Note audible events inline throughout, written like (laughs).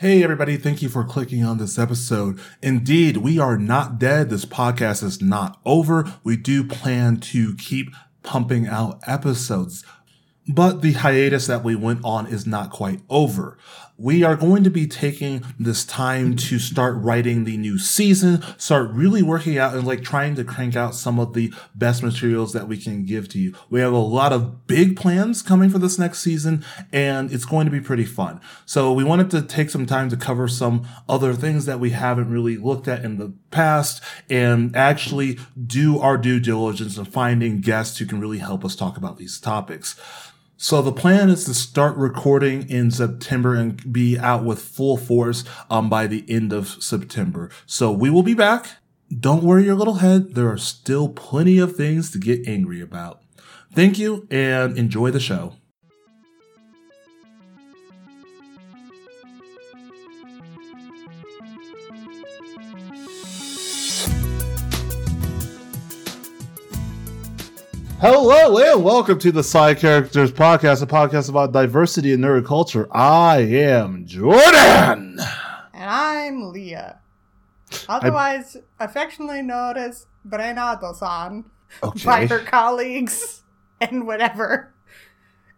Hey, everybody. Thank you for clicking on this episode. Indeed, we are not dead. This podcast is not over. We do plan to keep pumping out episodes. But the hiatus that we went on is not quite over we are going to be taking this time to start writing the new season, start really working out and like trying to crank out some of the best materials that we can give to you. We have a lot of big plans coming for this next season and it's going to be pretty fun. So we wanted to take some time to cover some other things that we haven't really looked at in the past and actually do our due diligence in finding guests who can really help us talk about these topics. So the plan is to start recording in September and be out with full force um, by the end of September. So we will be back. Don't worry your little head. There are still plenty of things to get angry about. Thank you and enjoy the show. Hello and welcome to the Side Characters Podcast, a podcast about diversity and nerd culture. I am Jordan. And I'm Leah. Otherwise affectionately known as Brenado-san okay. by her colleagues and whatever.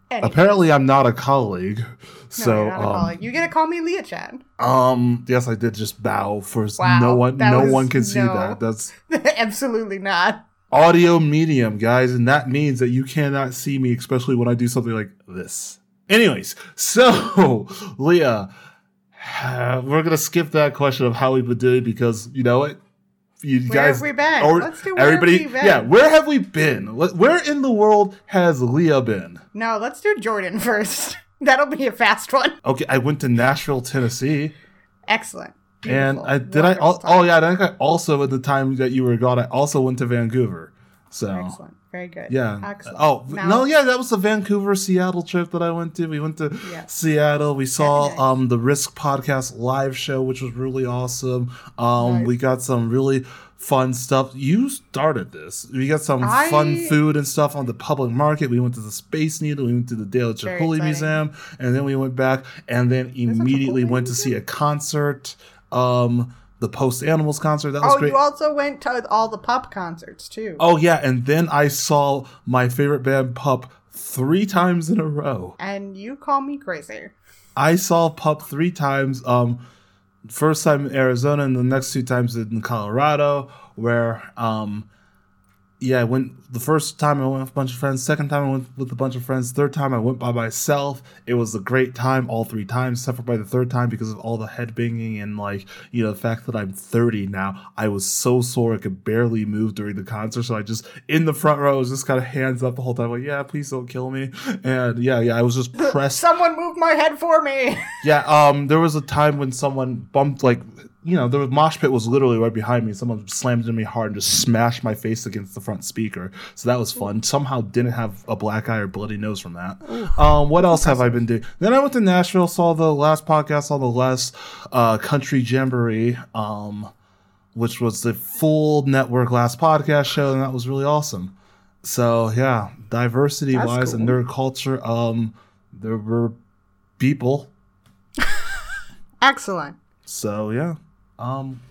Anyway. Apparently I'm not a colleague. So no, um, colleague. you get to call me Leah Chan. Um yes I did just bow for wow, no one no one can no, see that. That's (laughs) absolutely not audio medium, guys, and that means that you cannot see me, especially when I do something like this. Anyways, (laughs) so Leah, we're gonna skip that question of how we've been doing because you know what, you where guys, have we been? Or Let's do where everybody, yeah, where have we been? Where in the world has Leah been? No, let's do Jordan (laughs) first. That'll be a fast one. Okay, I went to Nashville, Tennessee. Excellent. And I did I oh yeah, I think I also at the time that you were gone, I also went to Vancouver. So excellent, very good. Yeah. Excellent. Oh now, no, yeah, that was the Vancouver Seattle trip that I went to. We went to yes. Seattle. We saw nice. um the Risk Podcast live show, which was really awesome. Um, nice. we got some really fun stuff. You started this. We got some I... fun food and stuff on the public market. We went to the Space Needle. We went to the Dale Chihuly Museum, and then we went back, and then immediately went to see a concert um the post animals concert that was oh, great. you also went to all the pup concerts too. Oh yeah, and then I saw my favorite band Pup three times in a row. And you call me crazy. I saw Pup three times. Um, first time in Arizona, and the next two times in Colorado, where um yeah, I went the first time I went with a bunch of friends. Second time I went with a bunch of friends. Third time I went by myself. It was a great time all three times, except for by the third time because of all the headbanging and like you know the fact that I'm 30 now. I was so sore I could barely move during the concert, so I just in the front row was just kind of hands up the whole time, like yeah, please don't kill me. And yeah, yeah, I was just (laughs) pressed. someone move my head for me. yeah, um, there was a time when someone bumped like you know, the mosh pit was literally right behind me. Someone slammed into me hard and just smashed my face against the front speaker. So that was fun. Somehow didn't have a black eye or bloody nose from that. Um, what else have I been doing? Then I went to Nashville, saw the last podcast, saw the last uh, country jamboree, um, which was the full network last podcast show, and that was really awesome. So yeah, diversity wise cool. and nerd culture, um, there were people. (laughs) Excellent. So yeah. Um,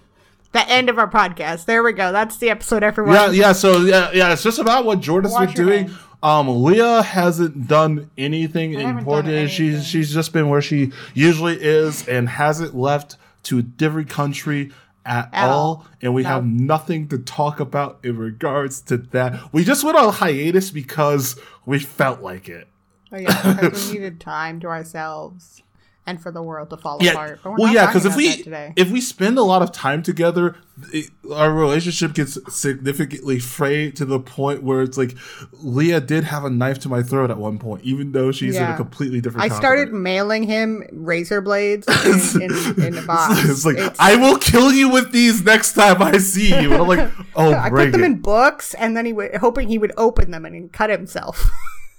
the end of our podcast. There we go. That's the episode, everyone. Yeah, yeah. So yeah, yeah. It's just about what Jordan's Wash been doing. Um, Leah hasn't done anything important. Done anything. She's she's just been where she usually is and hasn't left to a different country at, at all. all. And we no. have nothing to talk about in regards to that. We just went on hiatus because we felt like it. Oh yeah, because we (laughs) needed time to ourselves and for the world to fall yeah. apart. well, yeah, because if we if we spend a lot of time together, it, our relationship gets significantly frayed to the point where it's like Leah did have a knife to my throat at one point, even though she's yeah. in a completely different. I continent. started mailing him razor blades (laughs) in, in, in a box. It's like it's, I will kill you with these next time I see you. And I'm like, (laughs) oh, I put them it. in books, and then he would hoping he would open them and cut himself.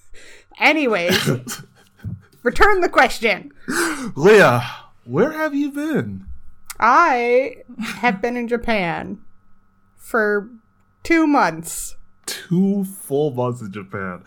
(laughs) Anyways. Return the question. (gasps) Leah, where have you been? I have been in Japan for two months. Two full months in Japan.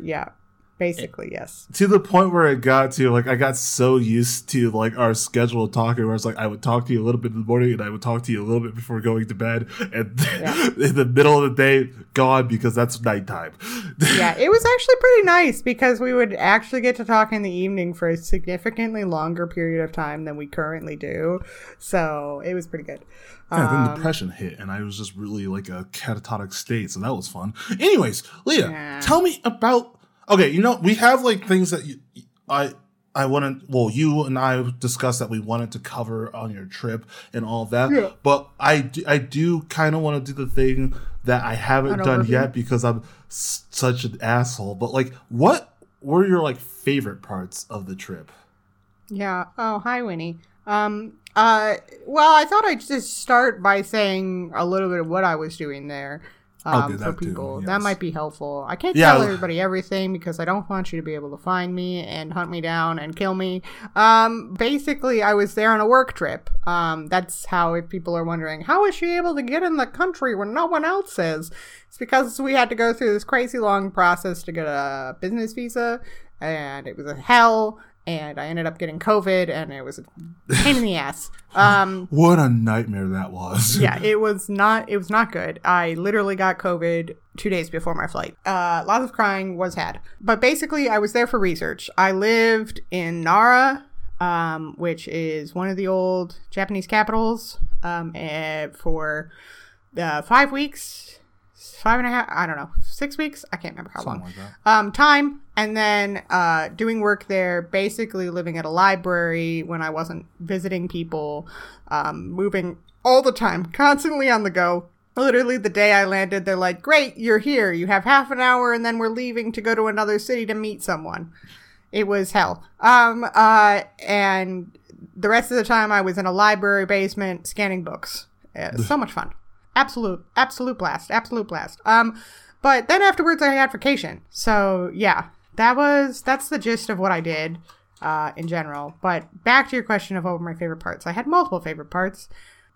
Yeah. Basically, yes. To the point where it got to like I got so used to like our schedule of talking where it's like I would talk to you a little bit in the morning and I would talk to you a little bit before going to bed and yeah. (laughs) in the middle of the day gone because that's nighttime. (laughs) yeah, it was actually pretty nice because we would actually get to talk in the evening for a significantly longer period of time than we currently do. So it was pretty good. Yeah, um, then depression hit, and I was just really like a catatonic state, so that was fun. Anyways, Leah, yeah. tell me about Okay, you know, we have like things that you, I I wanted. Well, you and I discussed that we wanted to cover on your trip and all that. Yeah. But I do, I do kind of want to do the thing that I haven't done yet because I'm s- such an asshole. But like, what were your like favorite parts of the trip? Yeah. Oh, hi, Winnie. Um. Uh. Well, I thought I'd just start by saying a little bit of what I was doing there um, for people. Too, yes. That might be helpful. I can't yeah. tell everybody everything because I don't want you to be able to find me and hunt me down and kill me. Um, basically, I was there on a work trip. Um, that's how, if people are wondering, how is she able to get in the country when no one else is? It's because we had to go through this crazy long process to get a business visa, and it was a hell and I ended up getting COVID, and it was a (laughs) pain in the ass. Um, what a nightmare that was. yeah, it was not. It was not good. I literally got COVID two days before my flight. Uh, lots of crying was had, but basically, I was there for research. I lived in Nara, um, which is one of the old Japanese capitals, um, for uh, five weeks five and a half i don't know six weeks i can't remember how Something long like um time and then uh doing work there basically living at a library when i wasn't visiting people um moving all the time (laughs) constantly on the go. Literally the day i landed they're like great you're here. You have half an hour and then we're leaving to go to another city to meet someone. It was hell. Um uh and the rest of the time i was in a library basement scanning books. Yeah, so much fun. Absolute, absolute blast, absolute blast. Um, but then afterwards I had vacation. So yeah, that was that's the gist of what I did uh, in general. But back to your question of what were my favorite parts. I had multiple favorite parts,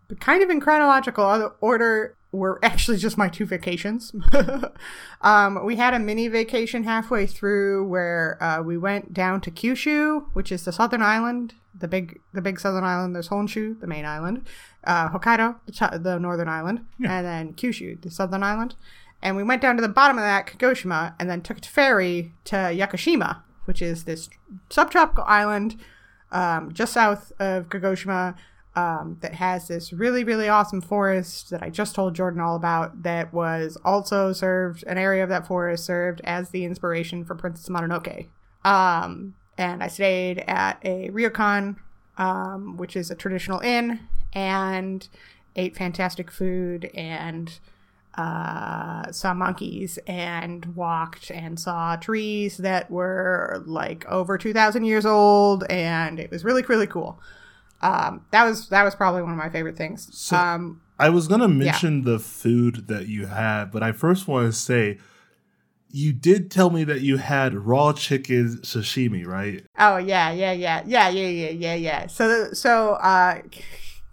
but kind of in chronological order were (laughs) actually just my two vacations. (laughs) um, we had a mini vacation halfway through where uh, we went down to Kyushu, which is the southern island, the big the big southern island. There's Honshu, the main island, uh, Hokkaido, the, ch- the northern island, yeah. and then Kyushu, the southern island. And we went down to the bottom of that, Kagoshima, and then took a ferry to Yakushima, which is this subtropical island um, just south of Kagoshima um, that has this really, really awesome forest that I just told Jordan all about. That was also served, an area of that forest served as the inspiration for Princess Mononoke. Um, and I stayed at a ryokan, um, which is a traditional inn, and ate fantastic food and uh, saw monkeys and walked and saw trees that were like over 2,000 years old, and it was really, really cool. Um, that was that was probably one of my favorite things. So um, I was gonna mention yeah. the food that you had, but I first want to say you did tell me that you had raw chicken sashimi, right? Oh yeah, yeah, yeah, yeah, yeah, yeah, yeah, yeah. So so uh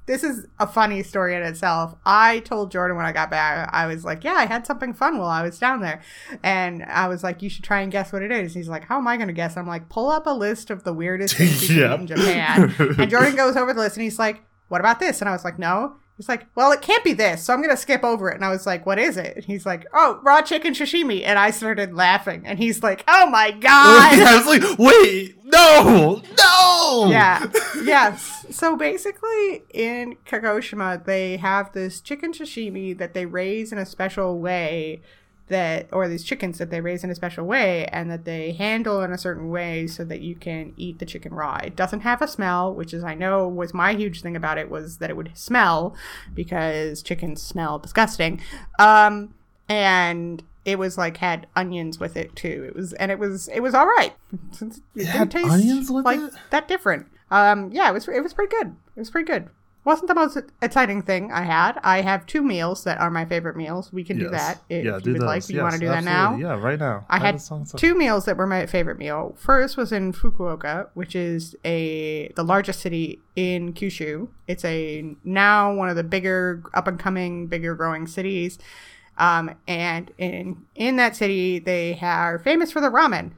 this is a funny story in itself. I told Jordan when I got back, I was like, "Yeah, I had something fun while I was down there," and I was like, "You should try and guess what it is." He's like, "How am I going to guess?" I'm like, "Pull up a list of the weirdest (laughs) things yep. in Japan," and Jordan goes over the list and he's like, "What about this?" And I was like, "No." He's like, well, it can't be this, so I'm gonna skip over it. And I was like, what is it? And he's like, oh, raw chicken sashimi. And I started laughing. And he's like, oh my (laughs) god. I was like, wait, no, no. Yeah, (laughs) yes. So basically, in Kagoshima, they have this chicken sashimi that they raise in a special way that or these chickens that they raise in a special way and that they handle in a certain way so that you can eat the chicken raw. It doesn't have a smell, which is I know was my huge thing about it was that it would smell because chickens smell disgusting. Um and it was like had onions with it too. It was and it was it was all right. It, it had onions with like it? that different. Um yeah, it was it was pretty good. It was pretty good wasn't the most exciting thing I had. I have two meals that are my favorite meals. We can yes. do that if yeah, you would those. like. Yes, you want to do that now? Yeah, right now. I, had two meals that were my favorite meal. First was in Fukuoka, which is a the largest city in Kyushu. It's a now one of the bigger up and coming, bigger growing cities. Um, and in in that city, they are famous for the ramen.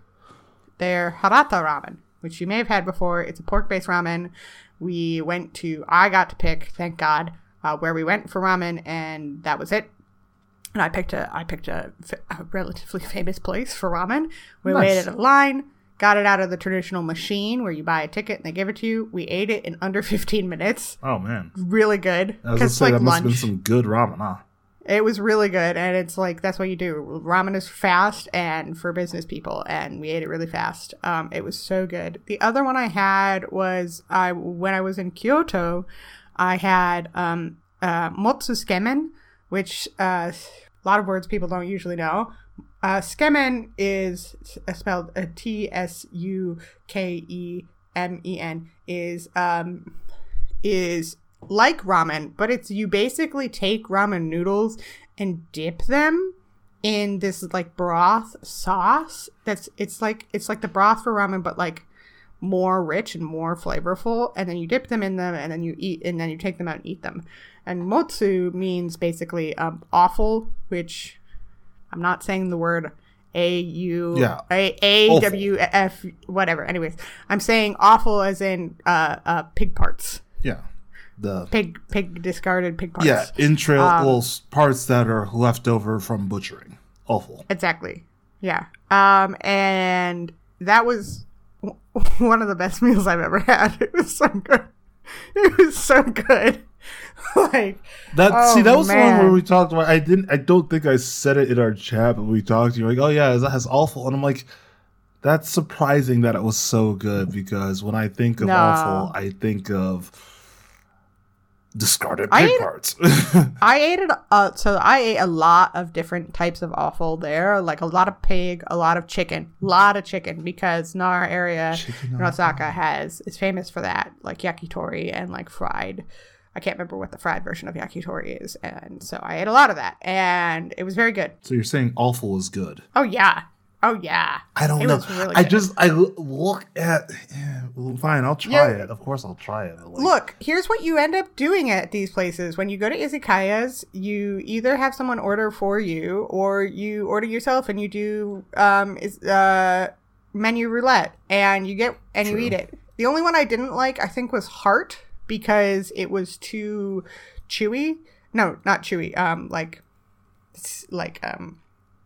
their Hakata ramen, which you may have had before. It's a pork based ramen. We went to, I got to pick, thank God, uh, where we went for ramen, and that was it. And I picked a, I picked a, a relatively (laughs) famous place for ramen. We Nice. waited in line, got it out of the traditional machine where you buy a ticket and they give it to you. We ate it in under (laughs) 15 minutes. Oh man, Really good. I was gonna 'Cause it's say like that must have been some good ramen, huh? It was really good, and it's like that's what you do. Ramen is fast and for business people, and we ate it really fast. Um, it was so good. The other one I had was I when I was in Kyoto, I had um, uh, motsu tsukemen, which uh, a lot of words people don't usually know. Uh, tsukemen is uh, spelled uh, T S U K E M E N is um, is like ramen, but it's you basically take ramen noodles and dip them in this like broth sauce. That's it's like it's like the broth for ramen, but like more rich and more flavorful. And then you dip them in them, and then you eat, and then you take them out and eat them. And motsu means basically um, offal, which I'm not saying the word a U Yeah. A A W F whatever. Anyways, I'm saying offal as in uh, uh pig parts, the pig pig discarded pig parts. yeah entrail Um, parts that are left over from butchering. Offal. exactly. Yeah. Um, and that was w- (laughs) one of the best meals I've ever had. (laughs) It was so good. It was so good. (laughs) like That Oh, see, that was the one where we talked about. I didn't. I don't think I said it in our chat, but we talked. You're like, oh yeah, that has offal, and I'm like, that's surprising that it was so good because when I think of No. offal, I think of discarded I pig ate- parts. (laughs) I ate it. Uh, so I ate a lot of different types of offal there, like a lot of pig, a lot of chicken, a lot of chicken because Nara area Chicken in Osaka has is famous for that, like yakitori and like fried. I can't remember what the fried version of yakitori is, and so I ate a lot of that, and it was very good. so you're saying awful is good? Oh yeah, oh yeah. I don't It know. really I just I look at. Yeah, fine, I'll try Yeah. it. Of course, I'll try it. like, Look, here's what you end up doing at these places. When you go to izakayas, you either have someone order for you or you order yourself and you do um is uh menu roulette and you get and True. you eat it. The only one I didn't like I think was heart because it was too chewy. No, not chewy. Um like like um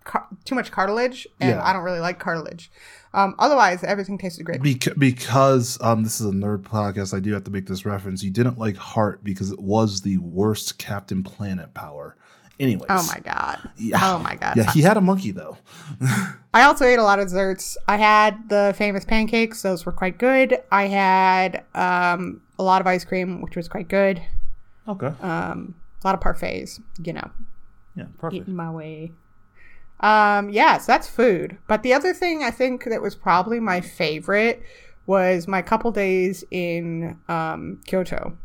car- too much cartilage and Yeah. I don't really like cartilage. Um otherwise everything tasted great. Bec- because um, this is a nerd podcast, I do have to make this reference. You didn't like Heart because it was the worst Captain Planet power. Anyways, Oh my god. Yeah. Oh my god. yeah, he had a monkey though. I also ate a lot of desserts. I had the famous pancakes; those were quite good. I had um, a lot of ice cream, which was quite good. Okay, Um, a lot of parfaits, you know, yeah, perfect. eating my way. Um, yeah, so that's food. But the other thing I think that was probably my favorite was my couple days in um, Kyoto.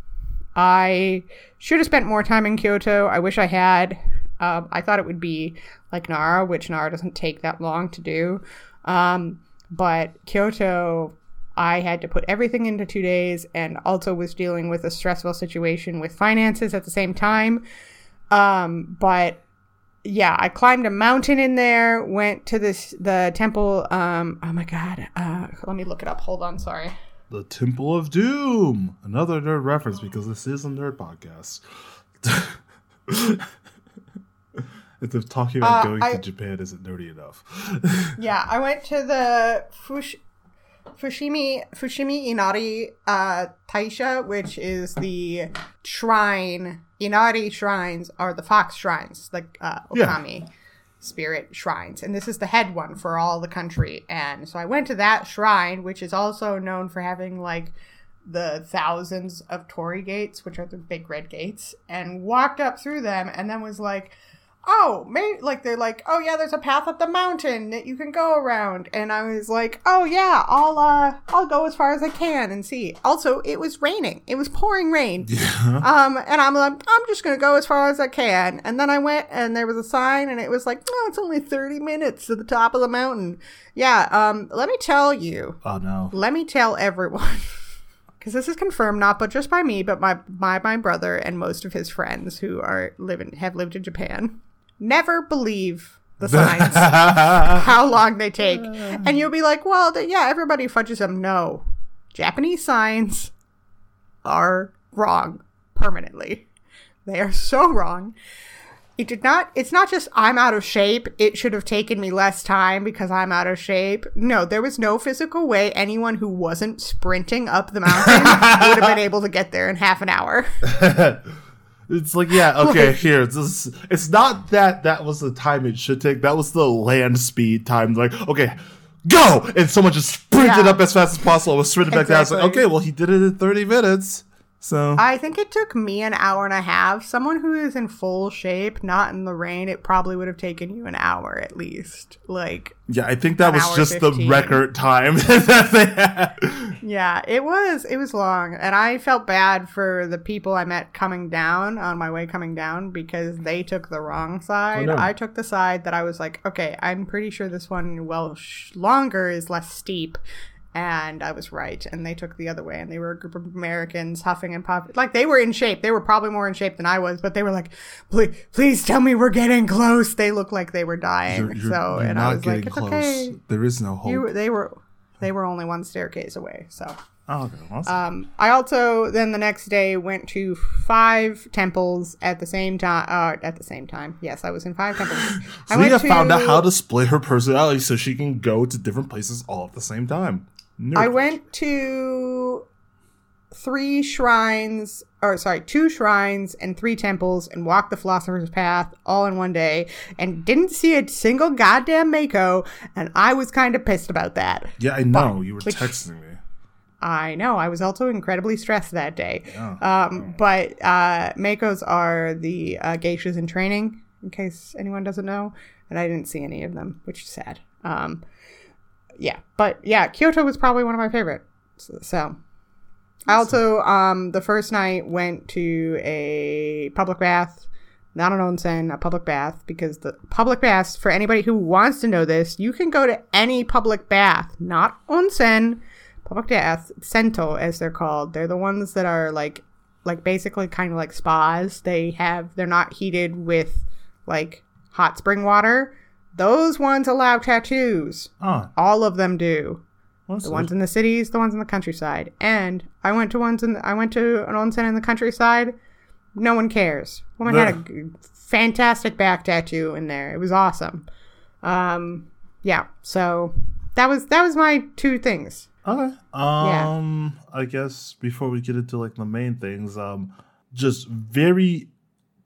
I should have spent more time in Kyoto. I wish I had. Um, I thought it would be like Nara, which Nara doesn't take that long to do. Um, but Kyoto, I had to put everything into two days and also was dealing with a stressful situation with finances at the same time. Um, but yeah, I climbed a mountain in there, went to this the temple. Um, oh my god, uh, let me look it up. Hold on, sorry. The Temple of Doom, another nerd reference because this is a nerd podcast. (laughs) if they're talking about Uh, going I- to Japan isn't nerdy enough. (laughs) Yeah, I went to the Fush- Fushimi Fushimi Inari uh, Taisha, which is the shrine. Inari shrines are the fox shrines, like uh, Yeah. Okami spirit shrines, and this is the head one for all the country. And so I went to that shrine, which is also known for having like the thousands of torii gates, which are the big red gates, and walked up through them, and then was like, "Oh, maybe like they're like, oh yeah, there's a path up the mountain that you can go around," and I was like, "Oh yeah, I'll uh, I'll go as far as I can and see." Also, it was raining; it was pouring rain. (laughs) Um, and I'm like, I'm just gonna go as far as I can. And then I went, and there was a sign, and it was like, no, it's only 30 minutes to the top of the mountain. Yeah. Um, let me tell you, oh no. let me tell everyone, (laughs) because this is confirmed not but just by me, but my by my brother and most of his friends who are living have lived in Japan. Never believe the (laughs) signs, how long they take. And you'll be like, well, th- yeah, everybody fudges them. No. Japanese signs are wrong permanently. They are so wrong. It did not, it's not just I'm out of shape. It should have taken me less time because I'm out of shape. No, there was no physical way anyone who wasn't sprinting up the mountain (laughs) would have been able to get there in half an hour. (laughs) It's like, yeah, (laughs) okay, here. It's, just, it's not that that was the time it should take. That was the land speed time. Like, okay, go! And someone just sprinted Yeah. up as fast as possible. And was sprinted back down. It's like, okay, well, he did it in 30 minutes. So, I think it took me an hour and a half. Someone who is in full shape, not in the rain, it probably would have taken you an hour at least. Like, yeah, I think that was just the record time (laughs) that they had. yeah, it was. It was long. And I felt bad for the people I met coming down on my way coming down because they took the wrong oh, side. no. I took the side that I was like, okay, I'm pretty sure this one, well, sh- longer is less steep. And I was right. And they took the other way. And they were a group of Americans huffing and puffing. Like, they were in shape. They were probably more in shape than I was. But they were like, please, please tell me we're getting close. They looked like they were dying. You're, you're- so, you're and I was getting like, it's close. okay. There is no hope. You, they were, they were only one staircase away. So. oh, okay. well, that's- Um, I also then the next day went to five temples at the same time. Uh, at the same time, yes, I was in five temples. (laughs) I Leah went to, found out how to split her personality so she can go to different places all at the same time. Nerd I went to three shrines, or sorry, two shrines and three temples, and walked the Philosopher's Path all in one day, and didn't see a single goddamn maiko, and I was kind of pissed about that. Yeah, I know. You were which- texting me. I know. I was also incredibly stressed that day. Yeah. Um, but uh, maikos are the uh, geishas in training, in case anyone doesn't know. And I didn't see any of them, which is sad. Um, yeah, but yeah, Kyoto was probably one of my favorite. So, I also um, the first night went to a public bath, not an onsen, a public bath, because the public baths for anybody who wants to know this, you can go to any public bath, not onsen public baths, sento as they're called. They're the ones that are like like basically kind of like spas. They have they're not heated with like hot spring water. Those ones allow tattoos. Oh, All of them do. what's The ones in the cities, the ones in the countryside. And I went to ones in I went to an onsen in the countryside. No one cares. Woman had a fantastic back tattoo in there. It was awesome. Um yeah. So that was that was my two things. Okay. Um, I guess before we get into like the main things, um, just very,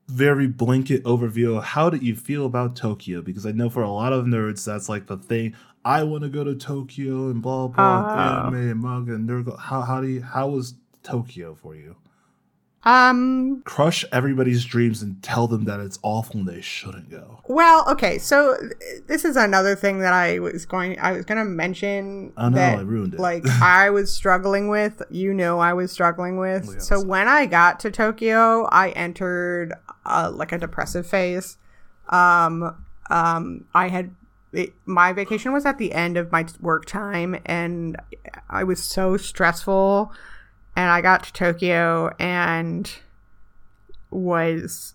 very blanket overview. of How did you feel about Tokyo? Because I know for a lot of nerds, that's like the thing. I want to go to Tokyo and blah blah, Oh. anime and manga and nerd. How how do you how was Tokyo for you? Um Crush everybody's dreams and tell them that it's awful and they shouldn't go. Well, okay, so th- this is another thing that I was going I was going to mention Oh, no, that I ruined it. like (laughs) I was struggling with, you know I was struggling with. Yes. So when I got to Tokyo, I entered uh, like a depressive phase. Um um I had it, my vacation was at the end of my work time and I was so stressful and I got to Tokyo and was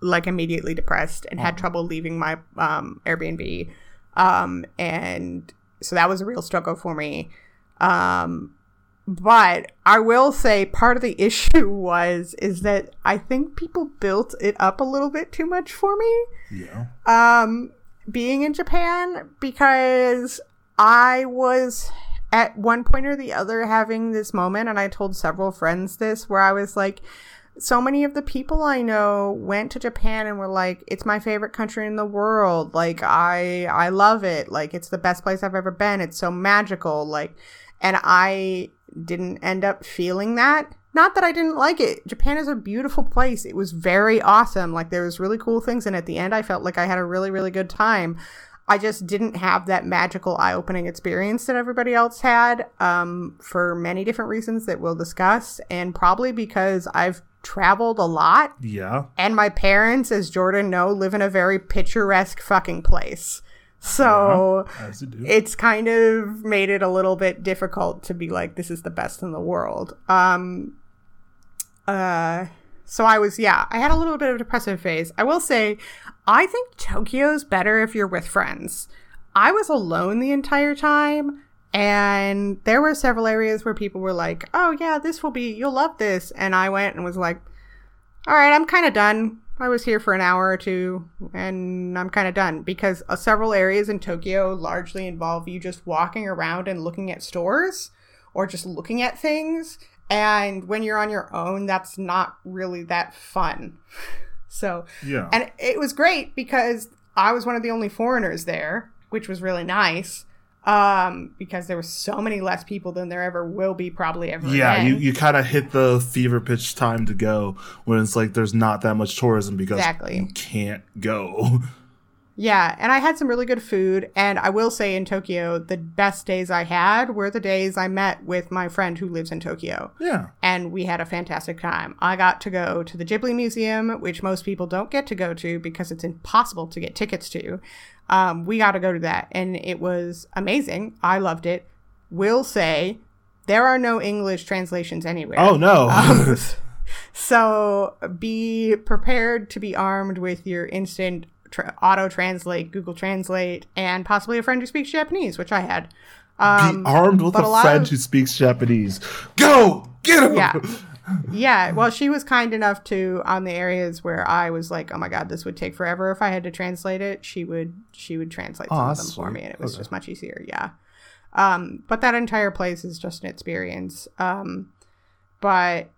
like immediately depressed and had trouble leaving my um, Airbnb. Um, and so that was a real struggle for me. Um, but I will say part of the (laughs) issue was is that I think people built it up a little bit too much for me. Yeah. um being in Japan because I was at one point or the other having this moment and I told several friends this where I was like so many of the people I know went to Japan and were like it's my favorite country in the world. Like I I love it. Like it's the best place I've ever been. It's so magical. Like and I didn't end up feeling that. Not that I didn't like it. Japan is a beautiful place. It was very awesome. Like there was really cool things and at the end I felt like I had a really really good time. I just didn't have that magical eye-opening experience that everybody else had um, for many different reasons that we'll discuss and probably because I've traveled a lot Yeah. and my parents as Jordan know live in a very picturesque fucking place. So do. it's kind of made it a little bit difficult to be like this is the best in the world um uh So I was, yeah, I had a little bit of a depressive phase. I will say, I think Tokyo's better if you're with friends. I was alone the entire time, and there were several areas where people were like, oh, yeah, this will be, you'll love this. And I went and was like, all right, I'm kind of done. I was here for an hour or two and I'm kind of done because uh, several areas in Tokyo largely involve you just walking around and looking at stores or just looking at things. And when you're on your own, that's not really that fun. (laughs) So, Yeah. and it was great because I was one of the only foreigners there, which was really nice. Um, because there were so many less people than there ever will be, probably ever. Yeah, again. you, you kind of hit the fever pitch time to go when it's like there's not that much tourism because Exactly. you can't go. Yeah, and I had some really good food. And I will say in Tokyo, the best days I had were the days I met with my friend who lives in Tokyo. Yeah. And we had a fantastic time. I got to go to the Ghibli Museum, which most people don't get to go to because it's impossible to get tickets to. Um, we got to go to that, and it was amazing. I loved it. Will say there are no English translations anywhere. Oh no. Um, (laughs) so be prepared to be armed with your instant tra- auto translate, Google Translate, and possibly a friend who speaks Japanese, which I had. Um, Be armed with a, friend of- who speaks Japanese. Go get him. yeah. (laughs) Yeah, well, she was kind enough to on the areas where I was like, "Oh my god, this would take forever if I had to translate it." She would she would translate Oh, some of them for me, and it was Okay. just much easier. Yeah, um, but that entire place is just an experience. Um, but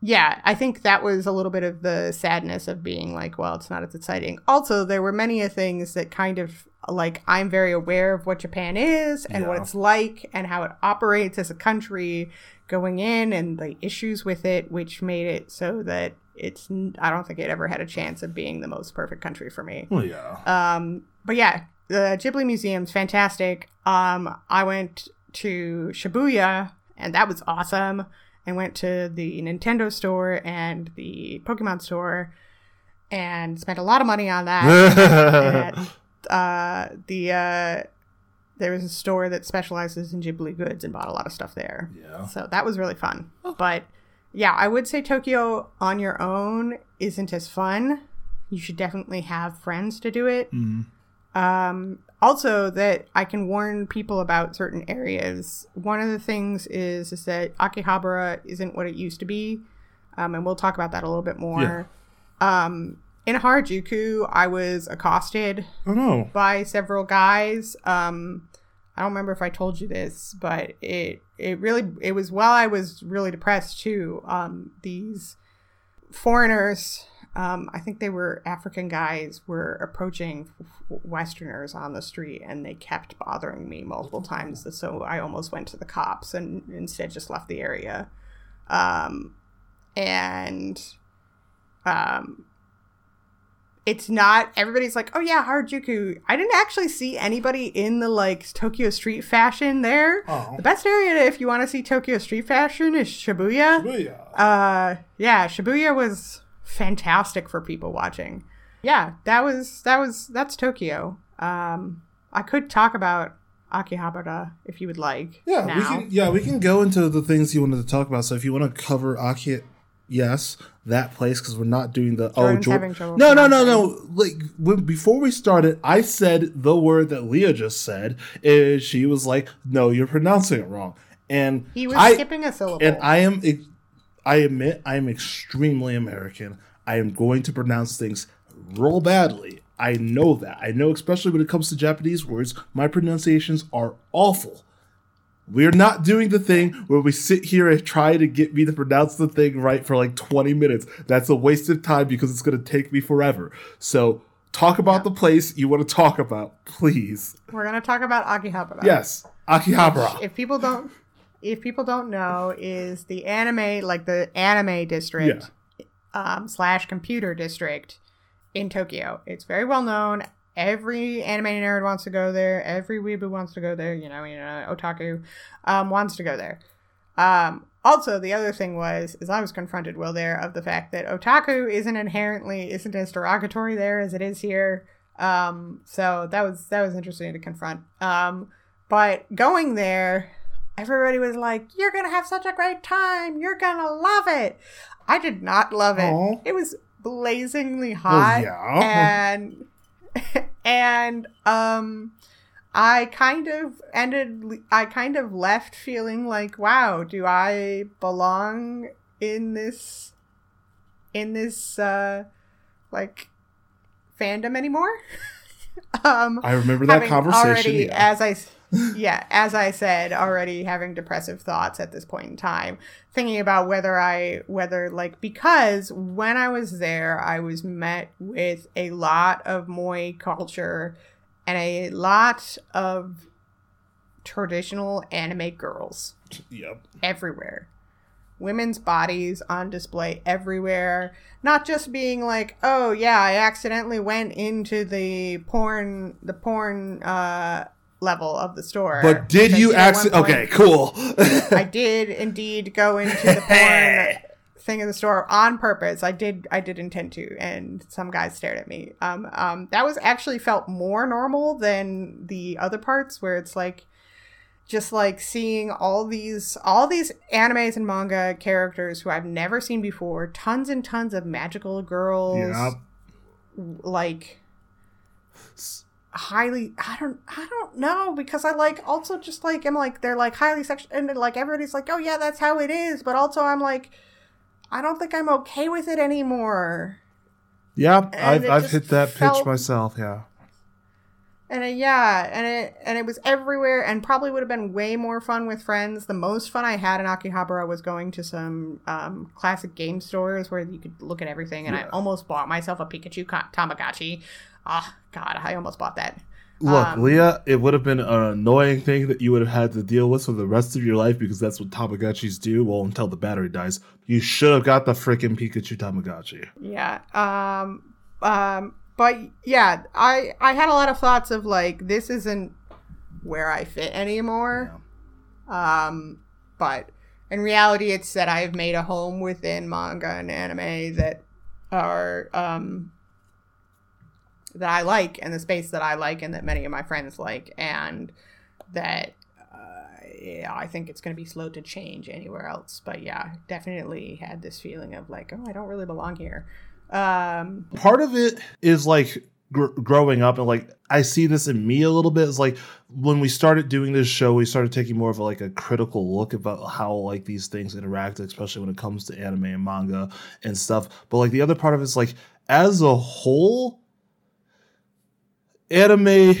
yeah, I think that was a little bit of the sadness of being like, well, it's not as exciting. Also, there were many things that kind of like I'm very aware of what Japan is and what it's like and how it operates as a country going in and the issues with it, which made it so that it's I don't think it ever had a chance of being the most perfect country for me. Well, yeah. Um, but yeah, the Ghibli Museum's fantastic. Um, I went to Shibuya, and that was awesome. I went to the Nintendo store and the Pokemon store, and spent a lot of money on that. (laughs) uh, the uh, there was a store that specializes in Ghibli goods and bought a lot of stuff there. yeah. So that was really fun. But yeah, I would say Tokyo on your own isn't as fun. You should definitely have friends to do it. Mm. Um, also, that I can warn people about certain areas. One of the things is is that Akihabara isn't what it used to be, um, and we'll talk about that a little bit more. Um, in Harajuku, I was accosted Oh no. by several guys. Um, I don't remember if I told you this, but it it really it was while I was really depressed too. Um, these foreigners, um, I think they were African guys, were approaching Westerners on the street, and they kept bothering me multiple times. So I almost went to the cops and instead just left the area. Um, and um, it's not everybody's like, oh yeah, Harajuku. I didn't actually see anybody in the like Tokyo street fashion there. Oh. The best area if you want to see Tokyo street fashion is Shibuya. Shibuya. Uh, yeah, Shibuya was fantastic for people watching. Yeah, that was that was that's Tokyo. Um, I could talk about Akihabara if you would like. Yeah, now. we can. Yeah, we can go into the things you wanted to talk about. So if you want to cover Aki, yes, that place because we're not doing the oh, Jordan's oh Jor- having trouble no no no no like when, before we started I said the word that Leah just said is she was like no you're pronouncing it wrong. And He was I, skipping a syllable. and I am I admit I am extremely American. I am going to pronounce things real badly. I know that. I know especially when it comes to Japanese words my pronunciations are awful we're not doing the thing where we sit here and try to get me to pronounce the thing right for like 20 minutes. That's a waste of time because it's going to take me forever. So, talk about the place you want to talk about, please. We're gonna talk about Akihabara. Yes, Akihabara. If people don't, if people don't know, is the anime like the anime district um, slash computer district in Tokyo. It's very well known. Every anime nerd wants to go there. Every weeaboo wants to go there. You know, you know, otaku um, wants to go there. Um, also, the other thing was, is I was confronted well there of the fact that otaku isn't inherently isn't as derogatory there as it is here. Um, so that was that was interesting to confront. Um, but going there, everybody was like, "You're gonna have such a great time. You're gonna love it." I did not love it. Aw. It was blazingly hot, yeah. (laughs) and (laughs) and um, I kind of ended. I kind of left feeling like, "Wow, do I belong in this in this uh like fandom anymore?" (laughs) um, I remember that conversation. already, yeah. as I, yeah, as I said, already having depressive thoughts at this point in time, thinking about whether I, whether like because when I was there, I was met with a lot of moe culture and a lot of traditional anime girls Yep. everywhere. Women's bodies on display everywhere. Not just being like, oh yeah, I accidentally went into the porn the porn uh level of the store. But did you actually? Okay, cool. (laughs) I did indeed go into the porn (laughs) thing in the store on purpose. I did I did intend to and some guys stared at me. Um um that was actually felt more normal than the other parts where it's like just like seeing all these all these animes and manga characters who I've never seen before, tons and tons of magical girls Yep. like highly i don't i don't know because i like also just like i'm like they're like highly sexual and like everybody's like oh yeah that's how it is but also i'm like i don't think i'm okay with it anymore Yeah, I've I've hit that felt- pitch myself. Yeah. and it, yeah and it and it was everywhere and probably would have been way more fun with friends the most fun i had in akihabara was going to some um, classic game stores where you could look at everything and i almost bought myself a pikachu ka- tamagotchi oh god i almost bought that Look, Um, Leah, it would have been an annoying thing that you would have had to deal with for the rest of your life because that's what Tamagotchis do. Well, until the battery dies, you should have got the freaking Pikachu Tamagotchi. Yeah. Um um but yeah, I I had a lot of thoughts of like this isn't where I fit anymore. Um but in reality it's that I've made a home within manga and anime that are um that I like and the space that I like and that many of my friends like and that uh, yeah, I think it's going to be slow to change anywhere else. But yeah, definitely had this feeling of like, oh, I don't really belong here. Um, part of it is like gr- growing up and like i see this in me a little bit is like when we started doing this show we started taking more of a, like a critical look about how like these things interact especially when it comes to anime and manga and stuff but like the other part of it is like as a whole anime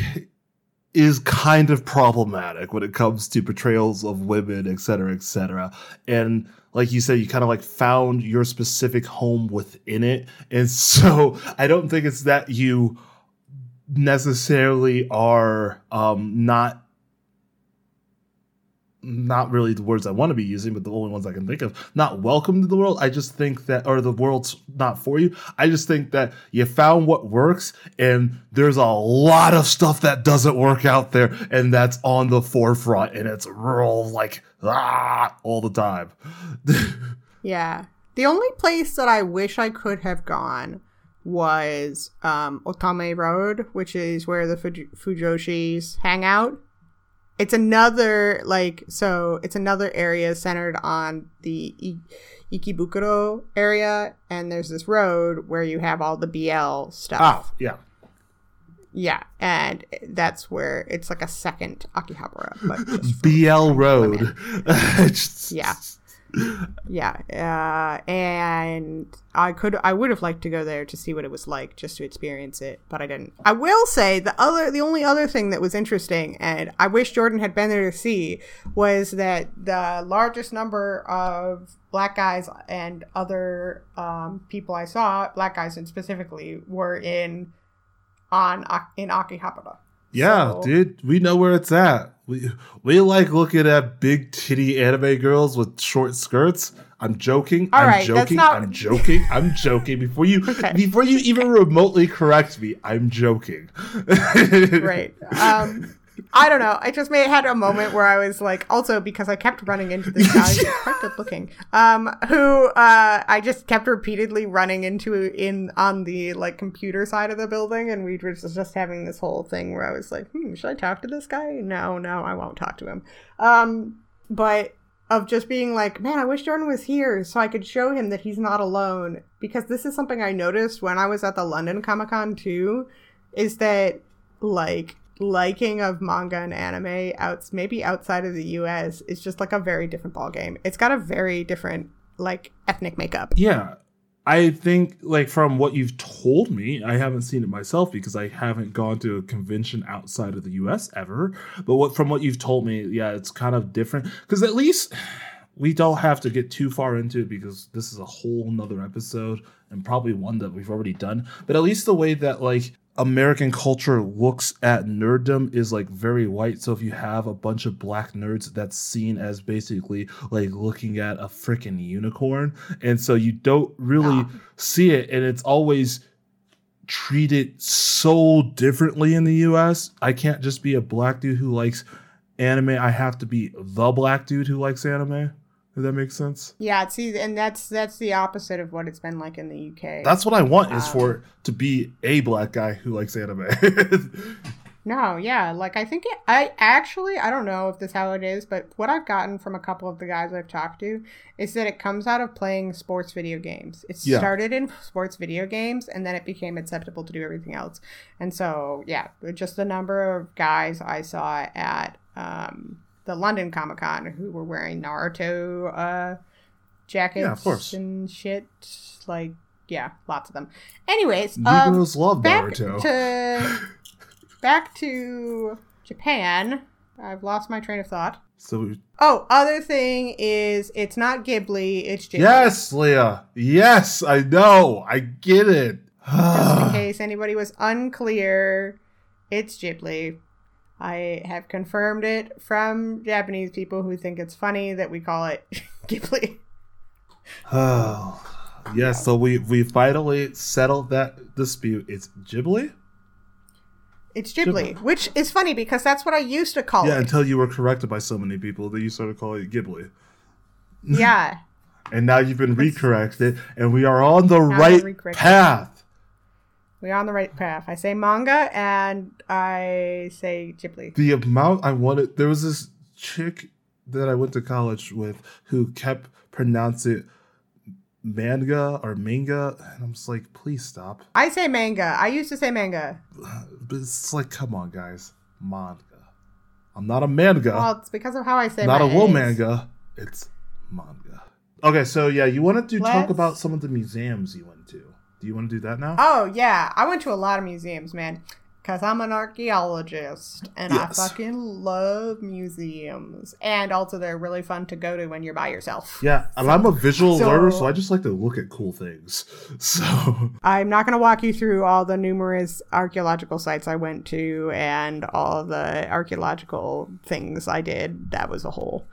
is kind of problematic when it comes to portrayals of women, et cetera, et cetera. And like you said, you kind of like found your specific home within it. And (laughs) so I don't think it's that you necessarily are um, not not really the words I want to be using, but the only ones I can think of. Not welcome to the world. I just think that, or the world's not for you. I just think that you found what works, and there's a lot of stuff that doesn't work out there, and that's on the forefront, and it's real like ah all the time. (laughs) yeah. The only place that I wish I could have gone was um, Otome Road, which is where the Fuj- Fujoshis hang out. It's another like so. It's another area centered on the I- Ikebukuro area, and there's this road where you have all the BL stuff. Oh, yeah. Yeah, and that's where it's like a second Akihabara, but (laughs) BL Road. (laughs) Yeah. Yeah uh, and i could i would have liked to go there to see what it was like just to experience it but i didn't. I will say the other the only other thing that was interesting and i wish jordan had been there to see was that the largest number of black guys and other um, people i saw black guys and specifically were in on in akihabara Yeah, So- dude, we know where it's at. We we like looking at big titty anime girls with short skirts. I'm joking. All I'm right, joking. not- I'm joking. I'm joking. Before you (laughs) Okay. before you even remotely correct me, I'm joking. (laughs) right. Um, I don't know. I just made had a moment where I was like, also because I kept running into this guy quite good looking, um, who uh, I just kept repeatedly running into in on the like computer side of the building, and we were just just having this whole thing where I was like, hmm, should I talk to this guy? No, no, I won't talk to him. Um, but of just being like, man, I wish Jordan was here so I could show him that he's not alone. Because this is something I noticed when I was at the London Comic Con too, is that like liking of manga and anime out maybe outside of the US is just like a very different ball game. It's got a very different like ethnic makeup. Yeah. I think like from what you've told me, I haven't seen it myself because I haven't gone to a convention outside of the US ever. But what from what you've told me, yeah, it's kind of different. Because at least we don't have to get too far into it because this is a whole nother episode and probably one that we've already done. But at least the way that like American culture looks at nerddom is like very white. So if you have a bunch of black nerds, that's seen as basically like looking at a freaking unicorn. And so you don't really see it. And it's always treated so differently in the US. I can't just be a black dude who likes anime. I have to be the black dude who likes anime. Does that make sense? Yeah, see, and that's that's the opposite of what it's been like in the UK. That's what I want is for to be a black guy who likes anime. (laughs) no, yeah, like I think it, I actually I don't know if this how it is, but what I've gotten from a couple of the guys I've talked to is that it comes out of playing sports video games. It Yeah. started in sports video games, and then it became acceptable to do everything else. And so, yeah, just the number of guys I saw at um, the London Comic Con who were wearing Naruto uh, jackets Yeah, of course. and shit. Like, yeah, lots of them. Anyways, um, Negroes love back Naruto. to (laughs) back to Japan. I've lost my train of thought. so Oh, other thing is it's not Ghibli, it's Ghibli. yes, Leah. Yes, I know. I get it. (sighs) Just in case anybody was unclear, it's Ghibli. I have confirmed it from Japanese people who think it's funny that we call it (laughs) Ghibli. Oh, (sighs) yes. So we we finally settled that dispute. It's Ghibli. It's Ghibli, which is funny because that's what I used to call Yeah, it. until you were corrected by so many people that you started calling it Ghibli, yeah. (laughs) and now you've been recorrected, and we are on the right path. We're on the right path. I say manga and I say Ghibli. The amount I wanted. There was this chick that I went to college with who kept pronouncing manga or manga, and I'm just like, please stop. I say manga. I used to say manga. But it's like, come on, guys, manga. I'm not a manga. Well, it's because of how I say manga. not a wool manga. It's manga. Okay, so yeah, you wanted to talk Let's- about some of the museums you went to. Do you want to do that now? Oh yeah, I went to a lot of museums, man. Cause I'm an archaeologist and Yes. I fucking love museums. And also they're really fun to go to when you're by yourself. yeah, and I'm a visual so- learner, so I just like to look at cool things. (laughs) So I'm not going to walk you through all the numerous archaeological sites I went to and all the archaeological things I did. That was a whole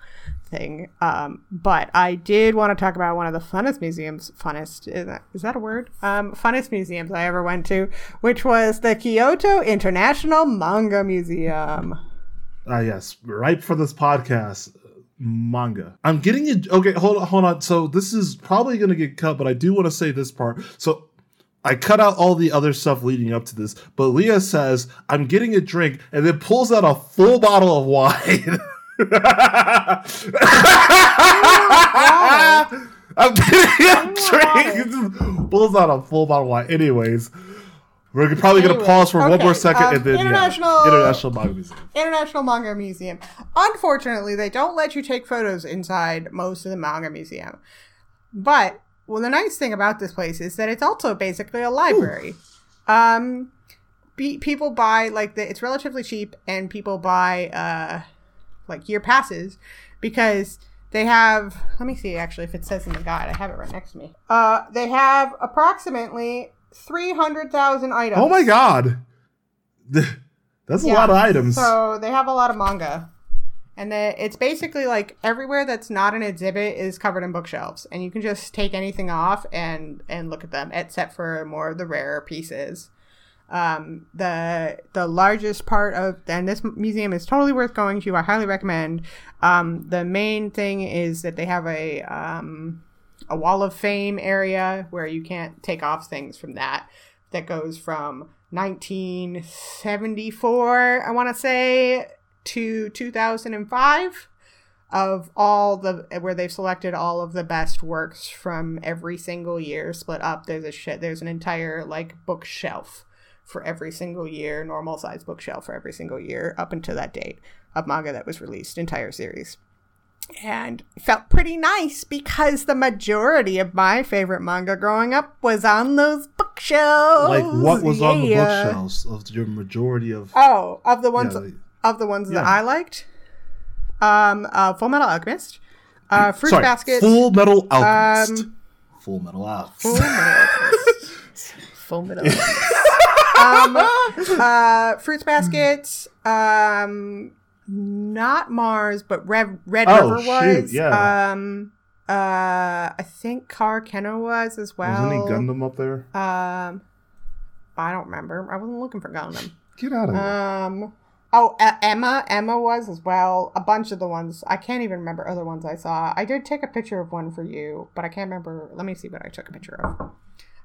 thing. Um, but I did want to talk about one of the funnest museums. Funnest is that, is that a word? Um, funnest museums I ever went to, which was the Kyoto International Manga Museum. Ah, yes, right for this podcast, manga. I'm getting it. Okay, hold on, hold on. So this is probably going to get cut, but I do want to say this part. So I cut out all the other stuff leading up to this, but Leah says I'm getting a drink, and then pulls out a full bottle of (laughs) wine. I'm getting a drink. Pulls out a full bottle of wine. Anyways. We're probably going to pause for one more second um, and then yeah, international- international manga museum. International Manga Museum. Unfortunately, they don't let you take photos inside most of the manga museum. But well, the nice thing about this place is that it's also basically a library. Um, be, people buy like the, it's relatively cheap, and people buy uh, like year passes because they have. Let me see actually if it says in the guide. I have it right next to me. Uh, they have approximately three hundred thousand items. Oh my god. (laughs) That's a Yeah. lot of items. So they have a lot of manga. And the, it's basically like everywhere that's not an exhibit is covered in bookshelves. And you can just take anything off and, and look at them, except for more of the rarer pieces. Um, the the largest part of and this museum is totally worth going to. I highly recommend. Um, the main thing is that they have a um, a wall of fame area where you can't take off things from that. That goes from 1974, I want to say, to 2005. of all the where they've selected all of the best works from every single year split up there's a shit there's an entire like bookshelf for every single year normal size bookshelf for every single year up until that date of manga that was released entire series and felt pretty nice because the majority of my favorite manga growing up was on those bookshelves Like what was on the bookshelves of your majority of oh of the ones Yeah, like- of the ones that i liked um uh full metal alchemist uh fruit Sorry, basket Full Metal Alchemist. Um, full Metal Alchemist. Full Metal Alchemist. Full Metal Alchemist. (laughs) um, uh, Fruits Baskets. Um, not Mars, but Red, Red Oh, River shoot, was. yeah. Um, uh, I think Kare Kano was as well. Was any Gundam up there? Um, I don't remember. I wasn't looking for Gundam. Get out of here. Um. Oh, uh, Emma. Emma was as well. A bunch of the ones. I can't even remember other ones I saw. I did take a picture of one for you, but I can't remember. Let me see what I took a picture of. I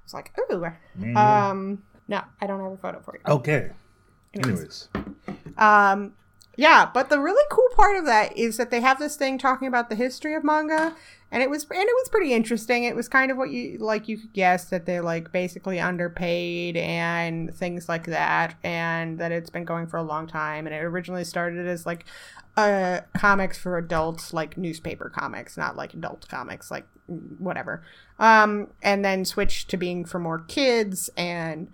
was like, ooh. Mm. Um. No, I don't have a photo for you. okay. Anyways. Anyways. Um. Yeah, but the really cool part of that is that they have this thing talking about the history of manga, and it was and it was pretty interesting. It was kind of what you like you could guess that they're like basically underpaid and things like that, and that it's been going for a long time. And it originally started as like uh comics for adults, like newspaper comics, not like adult comics, like whatever. Um, and then switched to being for more kids and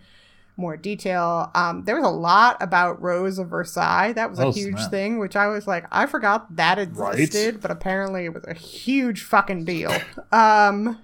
more detail. Um, there was a lot about Rose of Versailles. That was a Oh, huge snap. thing, which I was like, I forgot that Right. existed, but apparently it was a huge fucking deal. (laughs) Um,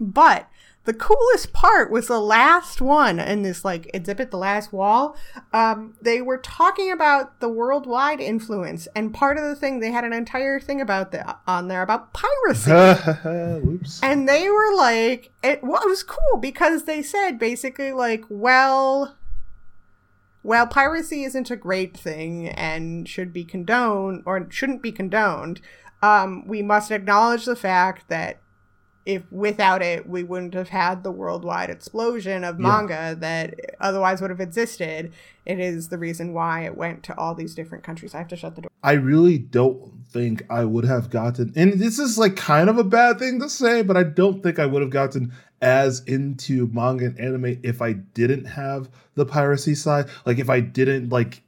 but the coolest part was the last one in this like exhibit, the last wall. Um, they were talking about the worldwide influence, and part of the thing they had an entire thing about the on there about piracy. (laughs) Whoops. And they were like, it, well, it was cool because they said basically like, well, well, piracy isn't a great thing and should be condoned or shouldn't be condoned. Um, we must acknowledge the fact that if without it, we wouldn't have had the worldwide explosion of manga that otherwise would have existed. It is the reason why it went to all these different countries. I have to shut the door. I really don't think I would have gotten, and this is like kind of a bad thing to say, but I don't think I would have gotten as into manga and anime if I didn't have the piracy side. Like if I didn't like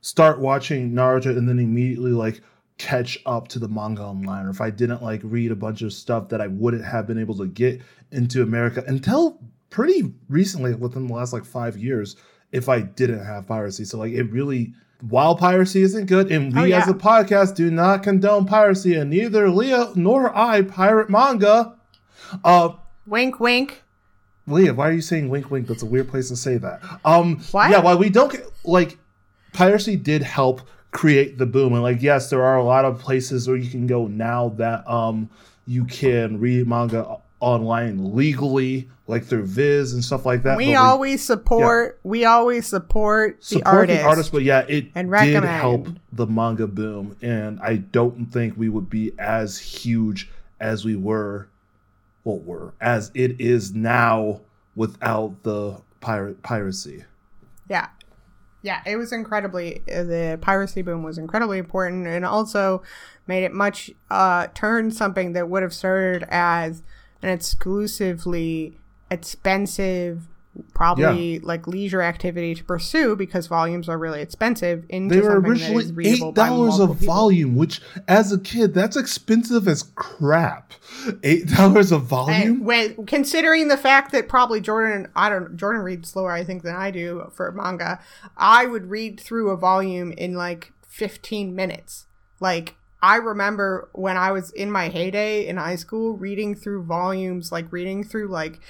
start watching Naruto and then immediately like catch up to the manga online, or if I didn't like read a bunch of stuff that I wouldn't have been able to get into America until pretty recently, within the last like five years, if I didn't have piracy. So like it really while piracy isn't good, and we Oh, yeah. as a podcast do not condone piracy, and neither Leah nor I pirate manga. Uh Wink, wink. Leah, why are you saying wink wink? That's a weird place to say that. Um What? yeah, while we don't get- like piracy did help create the boom. And like yes, there are a lot of places where you can go now that um you can read manga online legally, like through Viz and stuff like that. We but always support. We always support the support artist. the artist, but yeah, it and did recommend. help the manga boom, and I don't think we would be as huge as we were, well, were as it is now without the pirate piracy. Yeah. Yeah, it was incredibly the piracy boom was incredibly important and also made it much uh turn something that would have started as an exclusively expensive probably like leisure activity to pursue because volumes are really expensive into They were originally eight dollars a volume, which as a kid, that's expensive as crap. Eight dollars a And volume. when considering the fact that probably Jordan, I don't, Jordan reads slower, I think, than I do for manga. I would read through a volume in like 15 minutes. Like I remember when I was in my heyday in high school, reading through volumes, like reading through like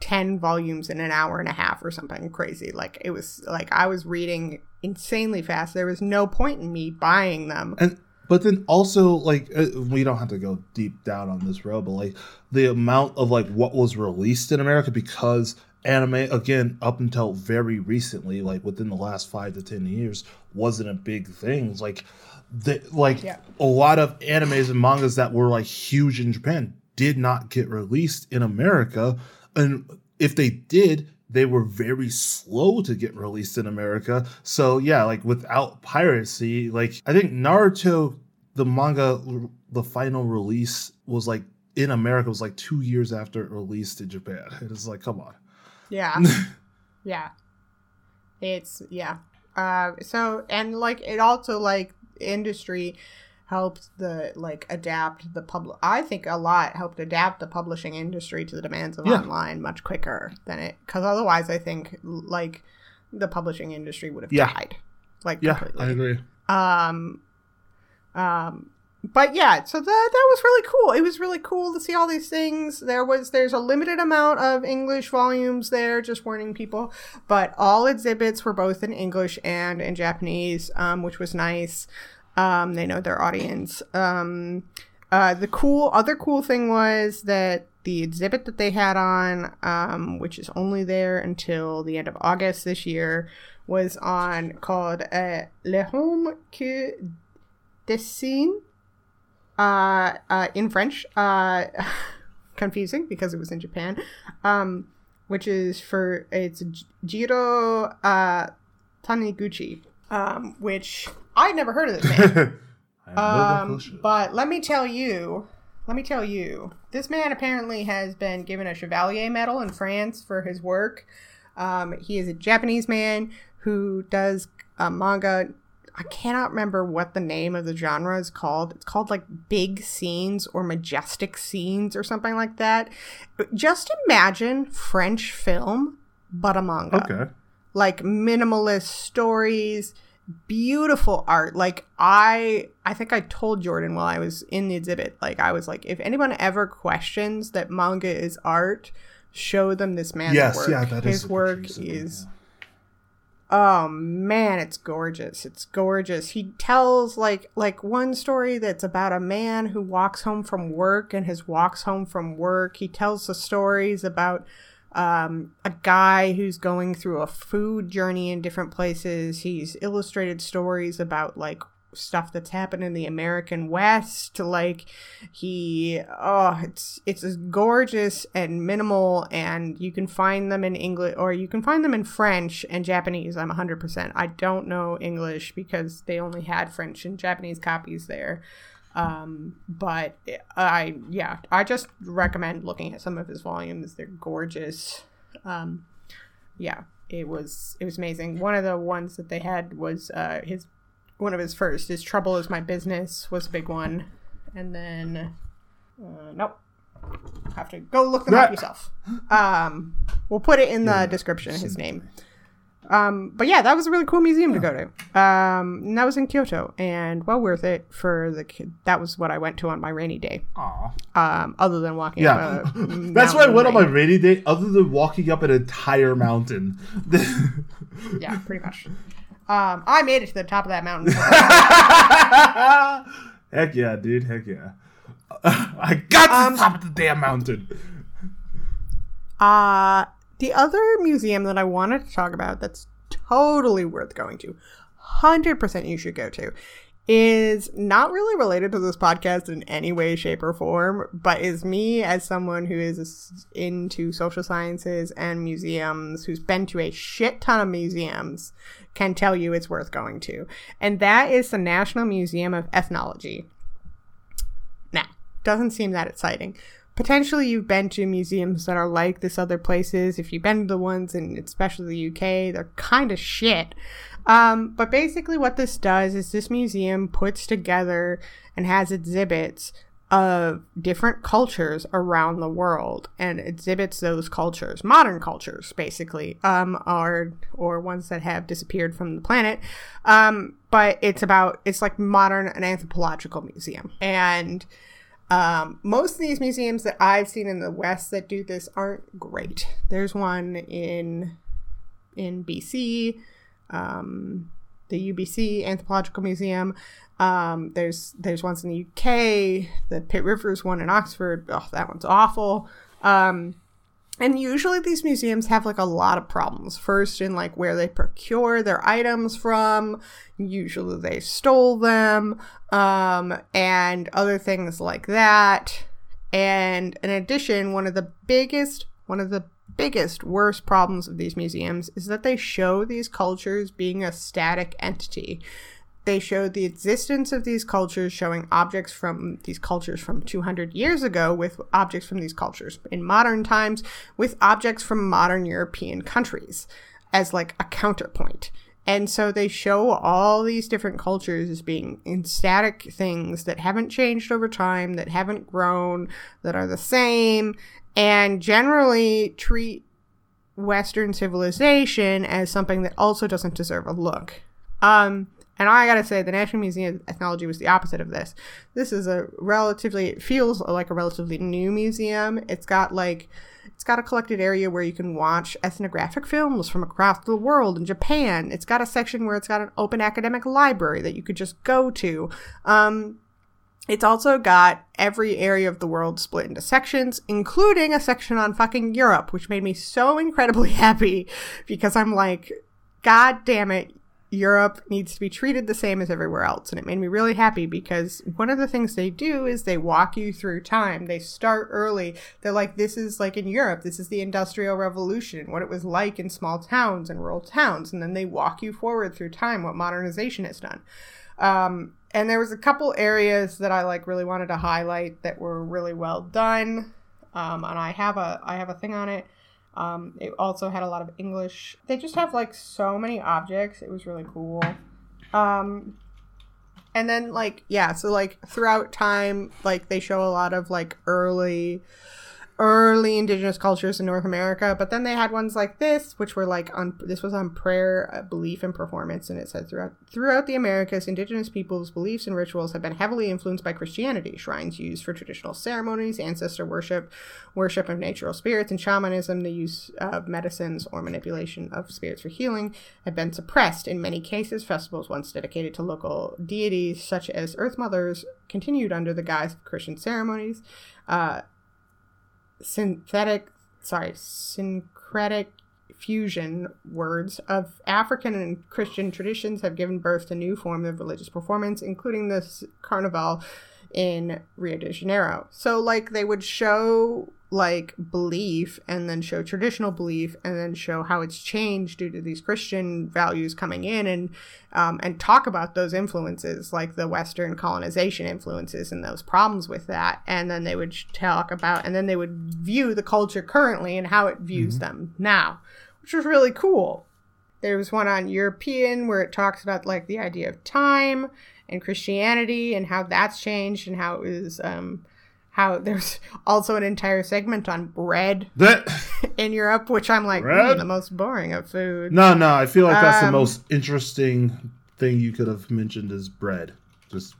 10 volumes in an hour and a half or something crazy. Like it was like I was reading insanely fast. There was no point in me buying them. and but then also like uh, we don't have to go deep down on this road but like the amount of like what was released in america because anime again up until very recently like within the last five to ten years wasn't a big thing like the like Yeah. a lot of animes and mangas that were like huge in japan did not get released in america and if they did they were very slow to get released in America. So yeah, like without piracy, like I think Naruto the manga, the final release was like in America was like two years after it released in Japan. (laughs) It is like, come on. Yeah. (laughs) yeah. It's yeah. Uh so and like it also like industry helped the like adapt the public i think a lot helped adapt the publishing industry to the demands of yeah. online much quicker than it because otherwise i think like the publishing industry would have yeah. died like yeah completely. i agree um um but yeah so that that was really cool it was really cool to see all these things there was there's a limited amount of english volumes there just warning people but all exhibits were both in english and in japanese um, which was nice um, they know their audience. Um, uh, the cool other cool thing was that the exhibit that they had on, um, which is only there until the end of August this year, was on called uh, Le Homme que dessine uh, uh, in French. Uh, (laughs) confusing because it was in Japan, um, which is for it's Jiro uh, Taniguchi, um, which I'd never heard of this man. (laughs) um, but let me tell you, let me tell you, this man apparently has been given a Chevalier medal in France for his work. Um, he is a Japanese man who does uh, manga. I cannot remember what the name of the genre is called. It's called like big scenes or majestic scenes or something like that. Just imagine French film, but a manga. Okay. Like minimalist stories beautiful art. Like i i think i told jordan while i was in the exhibit like i was like if anyone ever questions that manga is art show them this man's yes, work. yeah, that his is work is oh man it's gorgeous. It's gorgeous. He tells like like one story that's about a man who walks home from work and his walks home from work. He tells the stories about um, a guy who's going through a food journey in different places. He's illustrated stories about like stuff that's happened in the American West. Like he, oh, it's it's gorgeous and minimal, and you can find them in English or you can find them in French and Japanese. I'm 100%. I don't know English because they only had French and Japanese copies there. Um, but I, yeah, I just recommend looking at some of his volumes. They're gorgeous. Um, yeah, it was it was amazing. One of the ones that they had was uh, his one of his first. His trouble is my business was a big one, and then uh, nope, have to go look them up yourself. Um, we'll put it in the yeah, description. His name. Um, but yeah, that was a really cool museum to go to. Um, and that was in Kyoto, and well worth it for the kid. That was what I went to on my rainy day. Aww. Um, other than walking. Yeah, (laughs) that's why I went on my rainy day. Other than walking up an entire mountain. (laughs) yeah, pretty much. Um, I made it to the top of that mountain. (laughs) Heck yeah, dude! Heck yeah! I got to um, the top of the damn mountain. Uh the other museum that I wanted to talk about that's totally worth going to, 100% you should go to, is not really related to this podcast in any way, shape, or form, but is me as someone who is into social sciences and museums, who's been to a shit ton of museums, can tell you it's worth going to. And that is the National Museum of Ethnology. Now, doesn't seem that exciting, potentially you've been to museums that are like this other places. If you've been to the ones in especially the UK, they're kind of shit. Um, but basically, what this does is this museum puts together and has exhibits of different cultures around the world and exhibits those cultures, modern cultures, basically, um, or or ones that have disappeared from the planet. Um, but it's about it's like modern an anthropological museum and um, most of these museums that I've seen in the West that do this aren't great. There's one in in BC, um, the UBC Anthropological Museum. Um, there's there's ones in the UK. The Pitt Rivers one in Oxford. Oh, that one's awful. Um, and usually these museums have like a lot of problems. First, in like where they procure their items from, usually they stole them, um, and other things like that. And in addition, one of the biggest, one of the biggest, worst problems of these museums is that they show these cultures being a static entity they showed the existence of these cultures, showing objects from these cultures from 200 years ago with objects from these cultures in modern times with objects from modern European countries as like a counterpoint. And so they show all these different cultures as being in static things that haven't changed over time, that haven't grown, that are the same, and generally treat Western civilization as something that also doesn't deserve a look. Um, and I gotta say, the National Museum of Ethnology was the opposite of this. This is a relatively, it feels like a relatively new museum. It's got like, it's got a collected area where you can watch ethnographic films from across the world in Japan. It's got a section where it's got an open academic library that you could just go to. Um, it's also got every area of the world split into sections, including a section on fucking Europe, which made me so incredibly (laughs) happy because I'm like, God damn it, Europe needs to be treated the same as everywhere else. And it made me really happy because one of the things they do is they walk you through time. They start early. They're like, this is like in Europe, this is the Industrial Revolution, what it was like in small towns and rural towns. And then they walk you forward through time, what modernization has done. Um, and there was a couple areas that I like really wanted to highlight that were really well done. Um, and I have a I have a thing on it. Um, it also had a lot of English. They just have like so many objects. It was really cool. Um, and then like yeah, so like throughout time, like they show a lot of like early early indigenous cultures in North America, but then they had ones like this, which were like on this was on prayer, uh, belief, and performance, and it said throughout throughout the Americas, indigenous peoples' beliefs and rituals have been heavily influenced by Christianity. Shrines used for traditional ceremonies, ancestor worship, worship of natural spirits, and shamanism, the use of medicines or manipulation of spirits for healing, have been suppressed. In many cases, festivals once dedicated to local deities, such as Earth Mothers, continued under the guise of Christian ceremonies. Uh, synthetic, sorry, syncretic fusion words of African and Christian traditions have given birth to new forms of religious performance, including this carnival in Rio de Janeiro. So like they would show like belief and then show traditional belief and then show how it's changed due to these Christian values coming in and um, and talk about those influences like the Western colonization influences and those problems with that and then they would talk about and then they would view the culture currently and how it views mm-hmm. them now which was really cool. There was one on European where it talks about like the idea of time and Christianity and how that's changed and how it was um, how there's also an entire segment on bread that (laughs) in Europe, which I'm like mm, the most boring of food. No, no, I feel like that's um, the most interesting thing you could have mentioned is bread. Just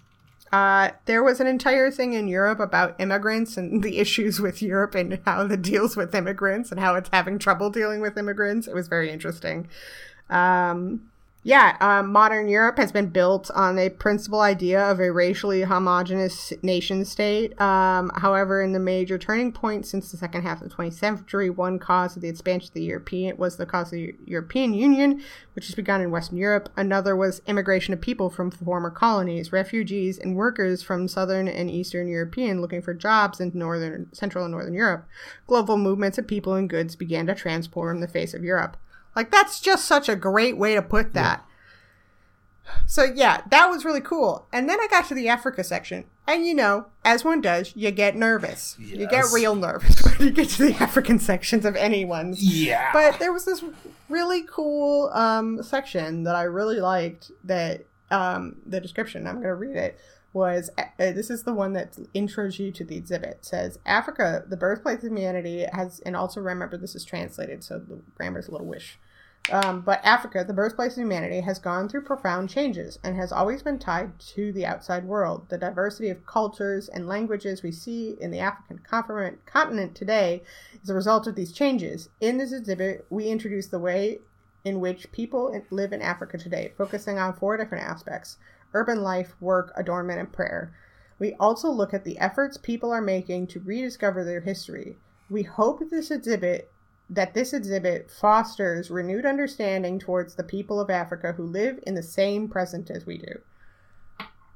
uh, there was an entire thing in Europe about immigrants and the issues with Europe and how it deals with immigrants and how it's having trouble dealing with immigrants. It was very interesting. Um, yeah, um, modern Europe has been built on a principal idea of a racially homogenous nation state. Um, however, in the major turning point since the second half of the 20th century, one cause of the expansion of the European was the cause of the European Union, which has begun in Western Europe. Another was immigration of people from former colonies, refugees, and workers from Southern and Eastern European looking for jobs in Northern, Central, and Northern Europe. Global movements of people and goods began to transform the face of Europe. Like that's just such a great way to put that. Yeah. So yeah, that was really cool. And then I got to the Africa section, and you know, as one does, you get nervous. Yes. You get real nervous (laughs) when you get to the African sections of anyone's. Yeah. But there was this really cool um, section that I really liked. That um, the description. I'm going to read it was uh, this is the one that intros you to the exhibit. It says africa the birthplace of humanity has and also remember this is translated so the grammar's a little wish. Um, but africa the birthplace of humanity has gone through profound changes and has always been tied to the outside world. The diversity of cultures and languages we see in the african continent today is a result of these changes. In this exhibit we introduce the way in which people live in africa today focusing on four different aspects urban life, work, adornment, and prayer. We also look at the efforts people are making to rediscover their history. We hope this exhibit that this exhibit fosters renewed understanding towards the people of Africa who live in the same present as we do.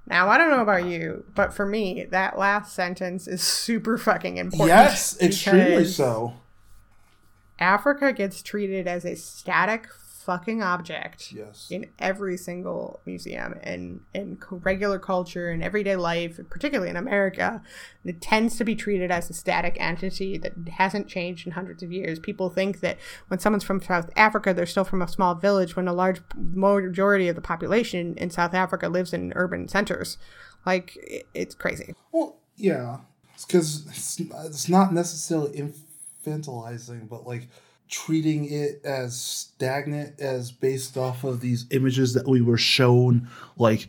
Now, I don't know about you, but for me, that last sentence is super fucking important. Yes, (laughs) extremely so. Africa gets treated as a static fucking object Yes. in every single museum and in regular culture and everyday life, particularly in America, it tends to be treated as a static entity that hasn't changed in hundreds of years. People think that when someone's from South Africa, they're still from a small village when a large majority of the population in South Africa lives in urban centers. Like, it's crazy. Well, yeah, because it's, it's not necessarily infantilizing, but like treating it as stagnant as based off of these images that we were shown like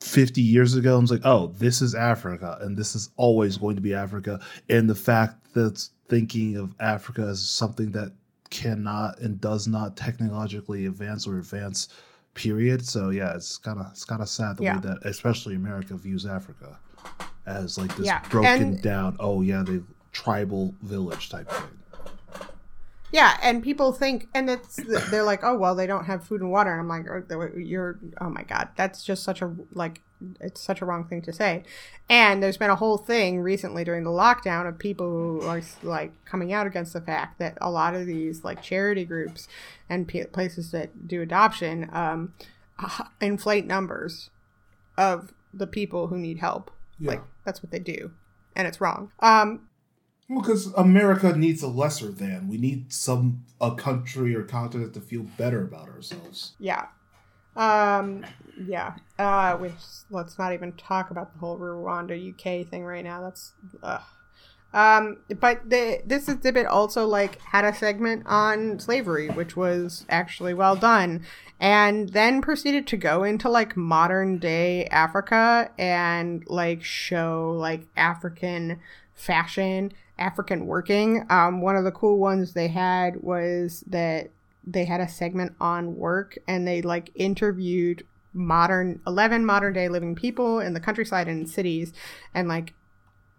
50 years ago. And it's like, oh, this is Africa, and this is always going to be Africa. And the fact that thinking of Africa as something that cannot and does not technologically advance or advance period so yeah it's kind of it's kind of sad the Yeah. way that especially america views africa as like this Yeah, broken and- down oh yeah the tribal village type thing Yeah, and people think, and it's they're like, oh well, they don't have food and water. And I'm like, oh, you're, oh my god, that's just such a like, it's such a wrong thing to say. And there's been a whole thing recently during the lockdown of people who are like coming out against the fact that a lot of these like charity groups and p- places that do adoption um, inflate numbers of the people who need help. Yeah. Like that's what they do, and it's wrong. Um, well because america needs a lesser than we need some a country or continent to feel better about ourselves Yeah. Um yeah. Uh which let's not even talk about the whole Rwanda UK thing right now. That's ugh. Um but the this exhibit also like had a segment on slavery, which was actually well done. And then proceeded to go into like modern day Africa and like show like African fashion, African working. Um one of the cool ones they had was that they had a segment on work and they like interviewed modern 11 modern day living people in the countryside and cities and like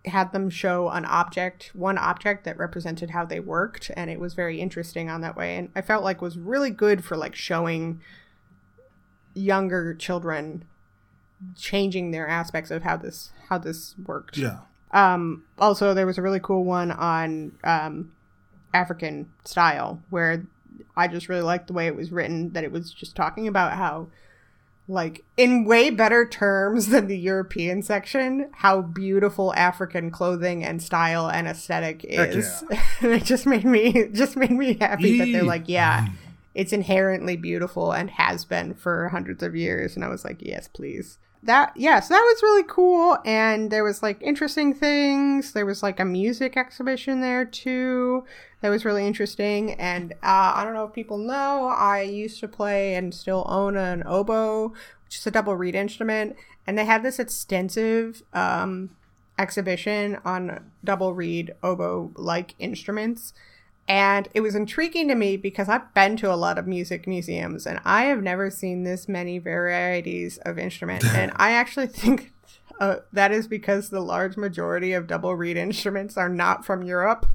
had them show an object one object that represented how they worked and it was very interesting on that way and i felt like was really good for like showing younger children changing their aspects of how this how this worked yeah um, also, there was a really cool one on um, African style where I just really liked the way it was written. That it was just talking about how, like, in way better terms than the European section, how beautiful African clothing and style and aesthetic is. and (laughs) it just made me it just made me happy that they're like, yeah, it's inherently beautiful and has been for hundreds of years. And I was like, yes, please that yeah so that was really cool. And there was like interesting things. There was like a music exhibition there too that was really interesting. And uh, i don't know if people know i used to play and still own an oboe which is a double reed instrument. And they had this extensive um, exhibition on double reed oboe like instruments and it was intriguing to me because I've been to a lot of music museums and I have never seen this many varieties of instruments. (laughs) and I actually think uh, that is because the large majority of double reed instruments are not from Europe.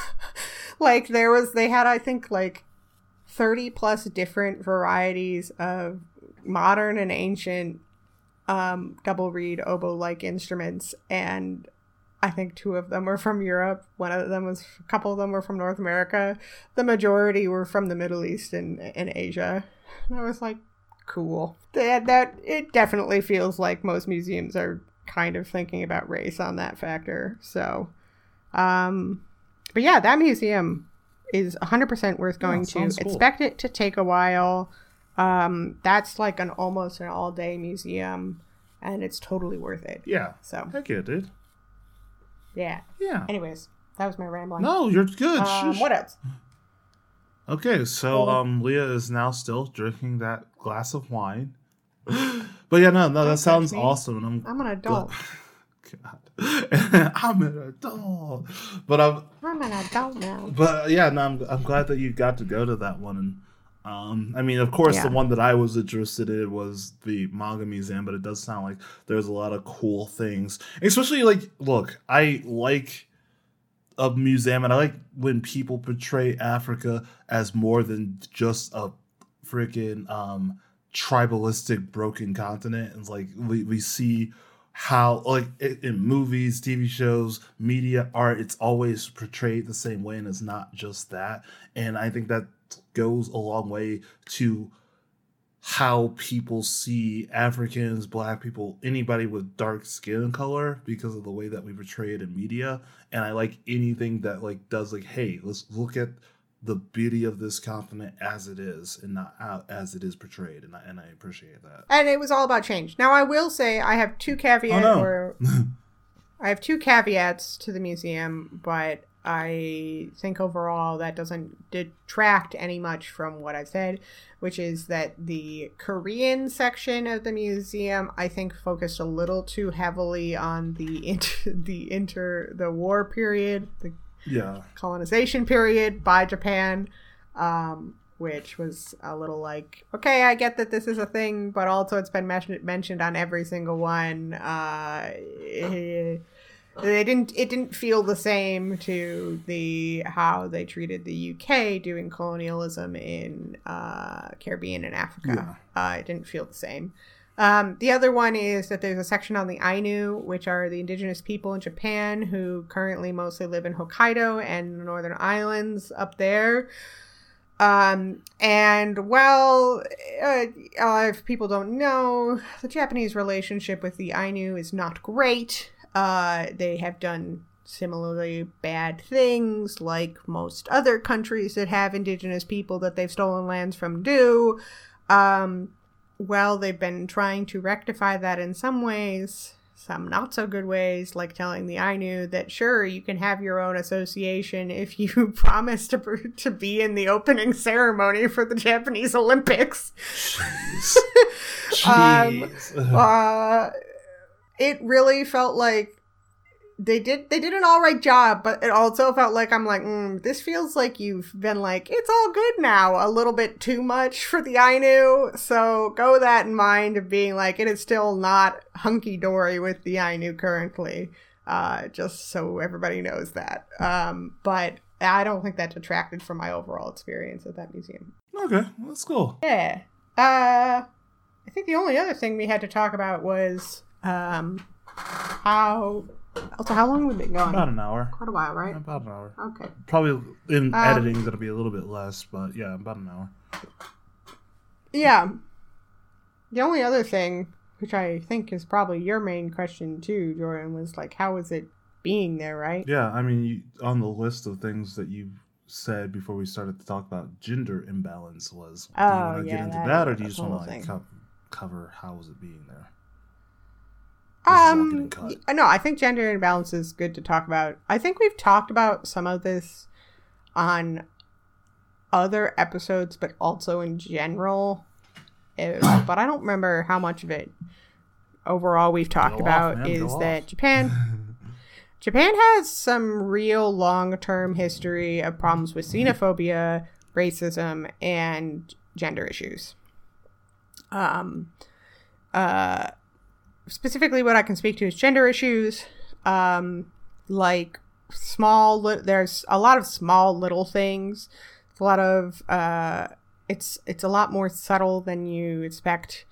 (laughs) like there was, they had, I think, like 30 plus different varieties of modern and ancient um, double reed oboe like instruments. And I think two of them were from Europe. One of them was, a couple of them were from North America. The majority were from the Middle East and, and Asia. And I was like, cool. That, that, it definitely feels like most museums are kind of thinking about race on that factor. So, um, but yeah, that museum is 100% worth going to. cool. Expect it to take a while. Um, that's like an almost an all day museum, and it's totally worth it. yeah So, heck yeah dude yeah. yeah Anyways, that was my rambling. no you're good Um, what else? Okay, so um, Leah is now still drinking that glass of wine. (gasps) but yeah, no, no, that sounds me. awesome, and I'm I'm an adult. God, (laughs) I'm an adult. But I'm, I'm an adult now. but yeah, no, I'm, I'm glad that you got to go to that one, and um, I mean, of course, Yeah. the one that I was interested in was the manga museum, but it does sound like there's a lot of cool things, especially like, look, I like a museum, and I like when people portray Africa as more than just a freaking um tribalistic broken continent. And like we, we see how like in movies tv shows media art it's always portrayed the same way and it's not just that. And i think that goes a long way to how people see Africans, black people, anybody with dark skin color because of the way that we portray it in media. And I like anything that like does like, hey, let's look at the beauty of this continent as it is and not as it is portrayed. And I, and I appreciate that. And it was all about change. Now I will say I have two caveats Oh, no. or (laughs) I have two caveats to the museum, but I think overall that doesn't detract any much from what I've said, which is that the Korean section of the museum I think focused a little too heavily on the (laughs) inter, the inter the war period, the Yeah. colonization period by Japan, um, which was a little like, okay, I get that this is a thing, but also it's been mentioned mentioned on every single one. Uh, eh, they didn't. It didn't feel the same to the how they treated the UK doing colonialism in uh, Caribbean and Africa. Uh, it didn't feel the same. Um, the other one is that there's a section on the Ainu, which are the indigenous people in Japan who currently mostly live in Hokkaido and the Northern Islands up there. Um, and well, uh, uh, if people don't know, the Japanese relationship with the Ainu is not great. Uh, they have done similarly bad things, like most other countries that have indigenous people that they've stolen lands from do. Um, well, they've been trying to rectify that in some ways, some not so good ways, like telling the Ainu that sure, you can have your own association if you (laughs) promise to, to be in the opening ceremony for the Japanese Olympics. Jeez. (laughs) Um, Jeez. uh, it really felt like they did they did an all right job, but it also felt like I'm like, mm, this feels like you've been like it's all good now a little bit too much for the Ainu. So go with that in mind of being like it is still not hunky dory with the Ainu currently. Uh, just so everybody knows that. Um, but I don't think that detracted from my overall experience at that museum. okay, that's cool. Yeah. Uh, I think the only other thing we had to talk about was um, how. Also, how long have we been going? About an hour. Quite a while, right? About an hour. Okay. Probably in Um, editing, that'll be a little bit less, but yeah, about an hour. Yeah. The only other thing, which I think is probably your main question too, Jordan, was like, how is it being there, right? Yeah, I mean, you, on the list of things that you said before we started to talk about gender imbalance was. do you Oh, want to yeah, get into that- that, or do you just want to like co- cover how was it being there? This is all Um, no, I think gender imbalance is good to talk about. I think we've talked about some of this on other episodes, but also in general. Uh, (coughs) but I don't remember how much of it overall we've talked Go off, about man, is that off. Japan (laughs) Japan has some real long-term history of problems with xenophobia, racism, and gender issues. Um, uh, specifically, what I can speak to is gender issues. Um, like small, li- there's a lot of small little things. It's a lot of uh, it's it's a lot more subtle than you expect.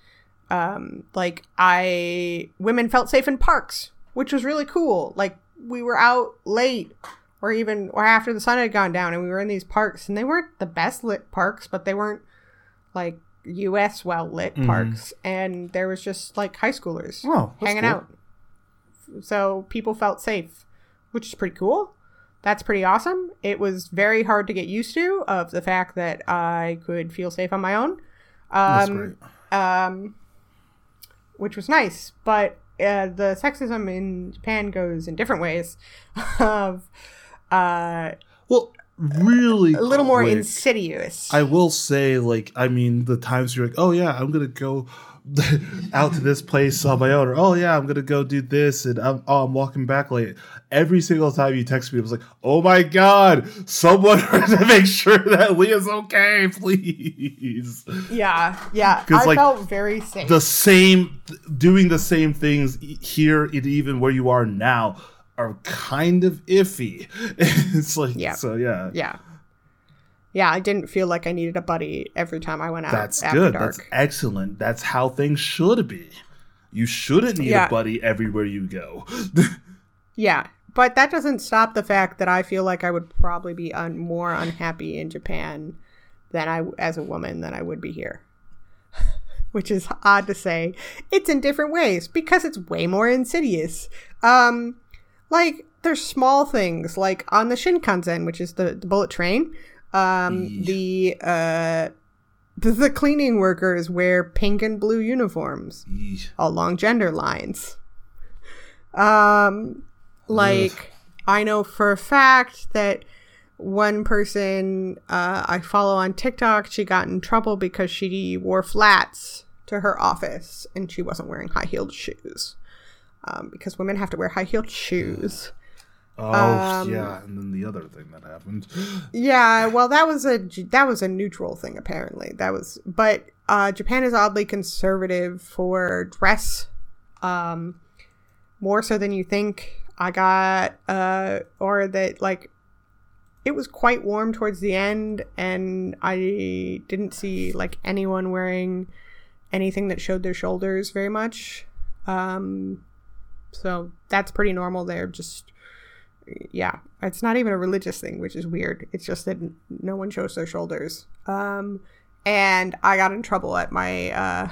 Um, like I, women felt safe in parks, which was really cool. Like we were out late or even or after the sun had gone down and we were in these parks and they weren't the best lit parks but they weren't like us well lit Mhm. parks and there was just like high schoolers Oh, hanging cool. out so people felt safe which is pretty cool that's pretty awesome it was very hard to get used to of the fact that i could feel safe on my own That's um, um, which was nice. But uh, the sexism in Japan goes in different ways, (laughs) of uh, Well, really, a little more insidious. I will say, like, I mean, the times you're like, oh yeah, I'm gonna go (laughs) out to this place on my own, or oh yeah, I'm gonna go do this, and I'm oh I'm walking back late. Every single time you text me, it was like, oh my god, someone (laughs) to make sure that Leah's okay, please. yeah, yeah. I like, felt very safe. The same, doing the same things here, and even where you are now, are kind of iffy. (laughs) it's like, Yeah. so yeah. yeah, yeah. I didn't feel like I needed a buddy every time I went out. That's after good. Dark. That's excellent. That's how things should be. You shouldn't need Yeah. a buddy everywhere you go. (laughs) Yeah, but that doesn't stop the fact that I feel like I would probably be un- more unhappy in Japan than I as a woman than I would be here. (laughs) Which is odd to say. It's in different ways because it's way more insidious. Um like there's small things like on the Shinkansen, which is the, the bullet train. Um the uh the, the cleaning workers wear pink and blue uniforms along gender lines. Um, like I know for a fact that one person uh, I follow on TikTok, she got in trouble because she wore flats to her office and she wasn't wearing high heeled shoes. Um, because women have to wear high heeled shoes. Oh Um, yeah, and then the other thing that happened. (gasps) Yeah, well, that was a that was a neutral thing apparently. That was, but uh, Japan is oddly conservative for dress, um, more so than you think. I got uh, or that like it was quite warm towards the end, and I didn't see like anyone wearing anything that showed their shoulders very much. Um, so that's pretty normal there. Just yeah, it's not even a religious thing, which is weird. It's just that no one shows their shoulders. Um, and I got in trouble at my uh,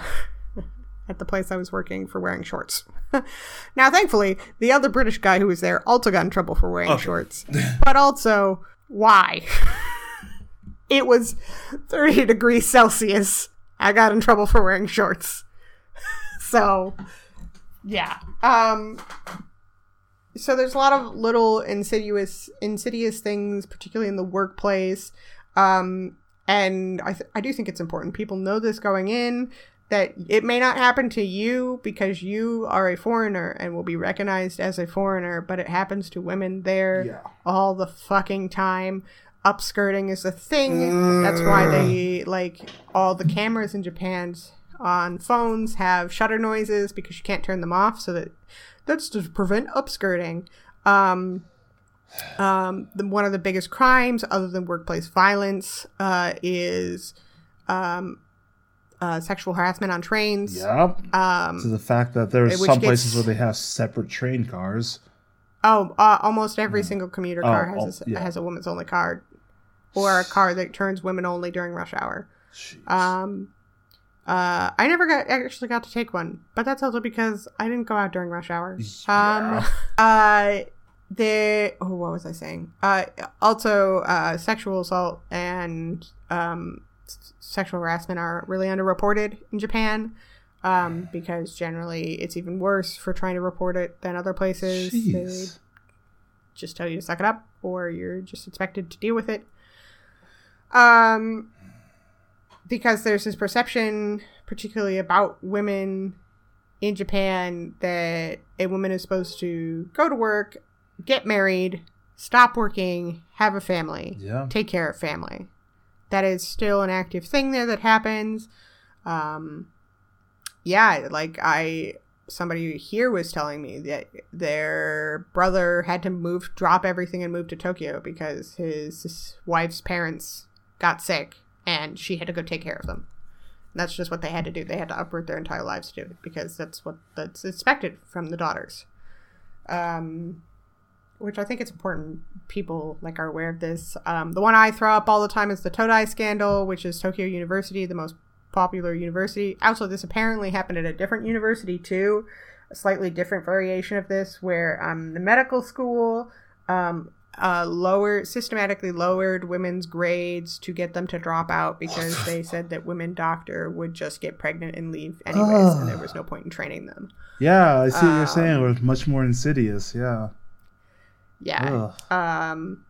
(laughs) at the place I was working for wearing shorts. (laughs) now, thankfully, the other British guy who was there also got in trouble for wearing Okay. shorts, (laughs) but also why? it was thirty degrees Celsius. I got in trouble for wearing shorts. so, yeah. Um, so there's a lot of little insidious insidious things particularly in the workplace. Um and i th- i do think it's important. People know this going in that it may not happen to you because you are a foreigner and will be recognized as a foreigner but it happens to women there Yeah. all the fucking time. Upskirting is a thing. That's why they like all the cameras in japan on phones have shutter noises because you can't turn them off so that that's to prevent upskirting. Um, um, the, one of the biggest crimes, other than workplace violence, uh, is um, uh, sexual harassment on trains. Yep. Um, to the fact that there's some gets- places where they have separate train cars. oh, uh, almost every single commuter car Oh, has a, oh, yeah. has a women's only card, or a car that turns women only during rush hour. Um, uh, I never got actually got to take one, but that's also because I didn't go out during rush hour. Yeah. Um, uh, the oh, what was I saying? Uh, also, uh, sexual assault and um, s- sexual harassment are really underreported in Japan. Um, because generally it's even worse for trying to report it than other places. They just tell you to suck it up or you're just expected to deal with it um because there's this perception particularly about women in Japan that a woman is supposed to go to work get married stop working have a family Yeah. take care of family. That is still an active thing there that happens. Um yeah like i somebody here was telling me that their brother had to move drop everything and move to tokyo because his wife's parents got sick and she had to go take care of them that's just what they had to do they had to uproot their entire lives to do it because that's what that's expected from the daughters um which I think it's important people like are aware of this. Um, the one I throw up all the time is the Todai scandal, which is Tokyo University, the most popular university. Also, this apparently happened at a different university too, a slightly different variation of this, where um, the medical school um, uh, lower systematically lowered women's grades to get them to drop out because they (sighs) said that women doctor would just get pregnant and leave anyways, and there was no point in training them. Yeah, I see what you're saying. Um, We're much more insidious. Yeah. Yeah. Ugh. um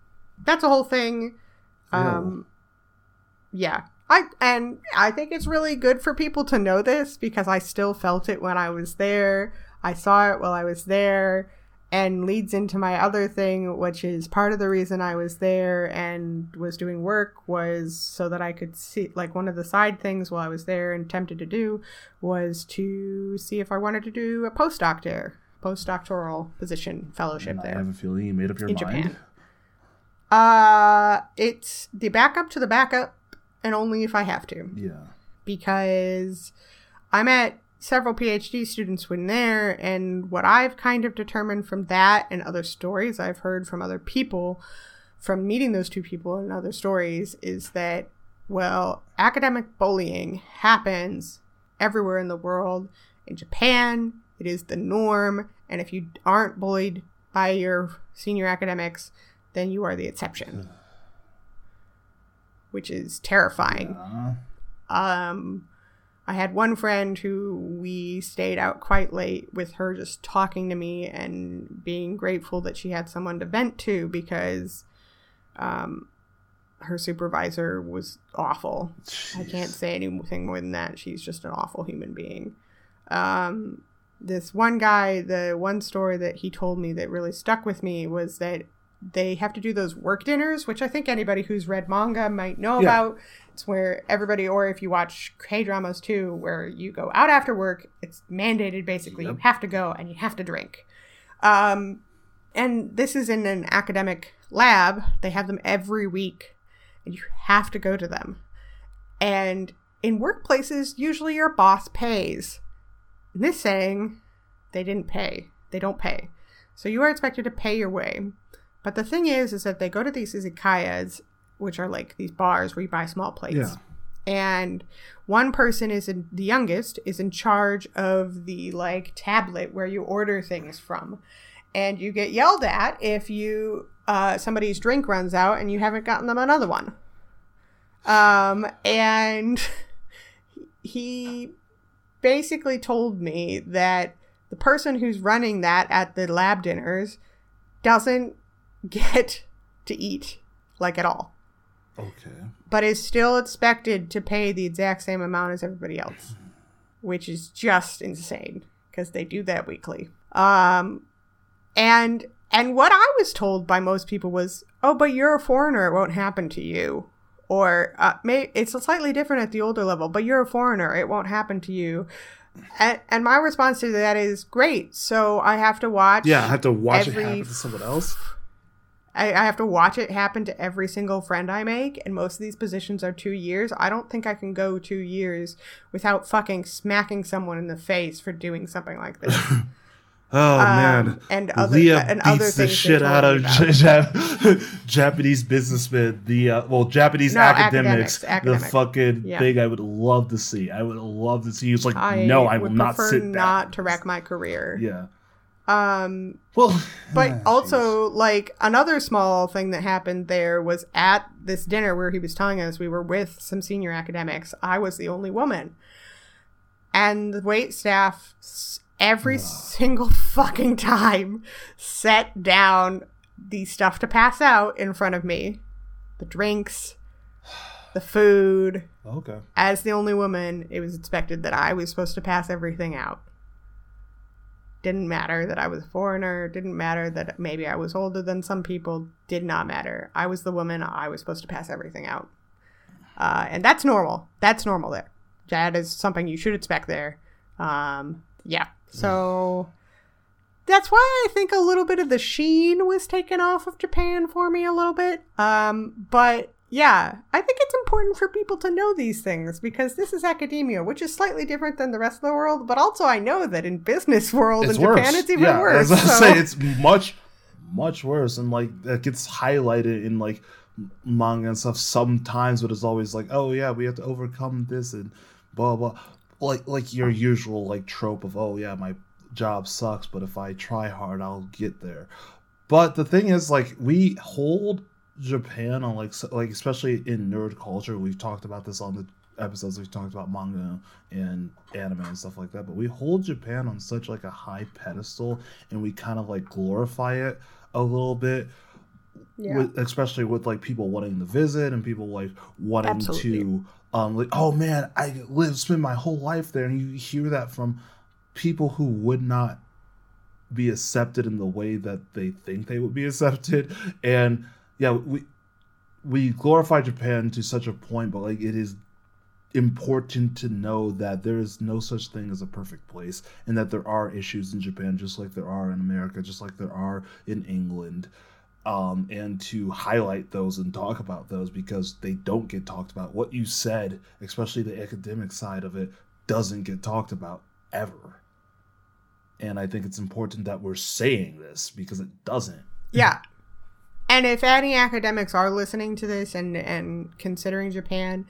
that's a whole thing um yeah i and i think it's really good for people to know this because i still felt it when i was there i saw it while i was there and leads into my other thing which is part of the reason i was there and was doing work was so that i could see like one of the side things while i was there and tempted to do was to see if i wanted to do a postdoc there postdoctoral position fellowship there. I have a feeling you made up your in mind. Japan. Uh, it's the backup to the backup, and only if I have to, Yeah. because I met several PhD students when there, and what I've kind of determined from that and other stories I've heard from other people, from meeting those two people and other stories, is that Well, academic bullying happens everywhere in the world. In Japan, it is the norm. And if you aren't bullied by your senior academics, then you are the exception, which is terrifying. Uh, Um, I had one friend who we stayed out quite late with her just talking to me and being grateful that she had someone to vent to because um, her supervisor was awful. I can't say anything more than that. She's just an awful human being. Um, this one guy, the one story that he told me that really stuck with me was that they have to do those work dinners, which I think anybody who's read manga might know Yeah. about. It's where everybody, or if you watch K dramas too, where you go out after work, it's mandated basically. You have to go and you have to drink. Um, and this is in an academic lab. They have them every week, and you have to go to them. And in workplaces, usually your boss pays. In this saying, they didn't pay. They don't pay. So you are expected to pay your way. But the thing is, is that they go to these izakayas, which are like these bars where you buy small plates. Yeah. And one person is in, the youngest is in charge of the like tablet where you order things from, and you get yelled at if you uh, somebody's drink runs out and you haven't gotten them another one. Um, and (laughs) he basically told me that the person who's running that at the lab dinners doesn't get to eat like at all okay. but is still expected to pay the exact same amount as everybody else, (clears throat) which is just insane because they do that weekly. Um, and and what I was told by most people was, "Oh, but you're a foreigner; it won't happen to you." Or uh, may, it's a slightly different at the older level, but you're a foreigner; it won't happen to you. And, and my response to that is, "Great! So I have to watch." Yeah, I have to watch Every- it happen to someone else. I, I have to watch it happen to every single friend I make, and most of these positions are two years. I don't think I can go two years without fucking smacking someone in the face for doing something like this. (laughs) Oh man, Um, and other Leah and beats other the things shit out of (laughs) Japanese businessmen. The uh, well, Japanese No, academics. academics, academic. The fucking Yeah. thing I would love to see. I would love to see. He's like, I no, I will would not sit down. not to wreck my career. Yeah. Um, Well, (laughs) But (laughs) ah, also, like another small thing that happened there was at this dinner where he was telling us we were with some senior academics. I was the only woman, and the wait staff every single (laughs) fucking time set down the stuff to pass out in front of me, the drinks, the food. okay. As the only woman, it was expected that I was supposed to pass everything out. Didn't matter that I was a foreigner. Didn't matter that maybe I was older than some people. Did not matter. I was the woman. I was supposed to pass everything out. Uh, and that's normal. That's normal there. That is something you should expect there. Um, yeah. So that's why I think a little bit of the sheen was taken off of Japan for me a little bit. Um, but yeah, I think it's important for people to know these things because this is academia, which is slightly different than the rest of the world. But also, I know that in business world It's in worse. Japan, it's even yeah, worse. As I so- say, it's much, much worse, and like that gets highlighted in like manga and stuff sometimes, but it's always like, oh yeah, we have to overcome this and blah blah, like like your usual like trope of, oh yeah, my job sucks, but if I try hard, I'll get there. But the thing is, like, we hold Japan on like like especially in nerd culture. We've talked about this on the episodes we've talked about manga and anime and stuff like that. But we hold Japan on such like a high pedestal, and we kind of like glorify it a little bit. yeah. With, especially with like people wanting to visit and people like wanting Absolutely. to um like oh man I live spend my whole life there and you hear that from people who would not be accepted in the way that they think they would be accepted and yeah we we glorify Japan to such a point but like it is important to know that there is no such thing as a perfect place and that there are issues in Japan just like there are in America just like there are in England um, and to highlight those and talk about those because they don't get talked about. What you said, especially the academic side of it, doesn't get talked about ever. And I think it's important that we're saying this because it doesn't. Yeah. And if any academics are listening to this and and considering Japan,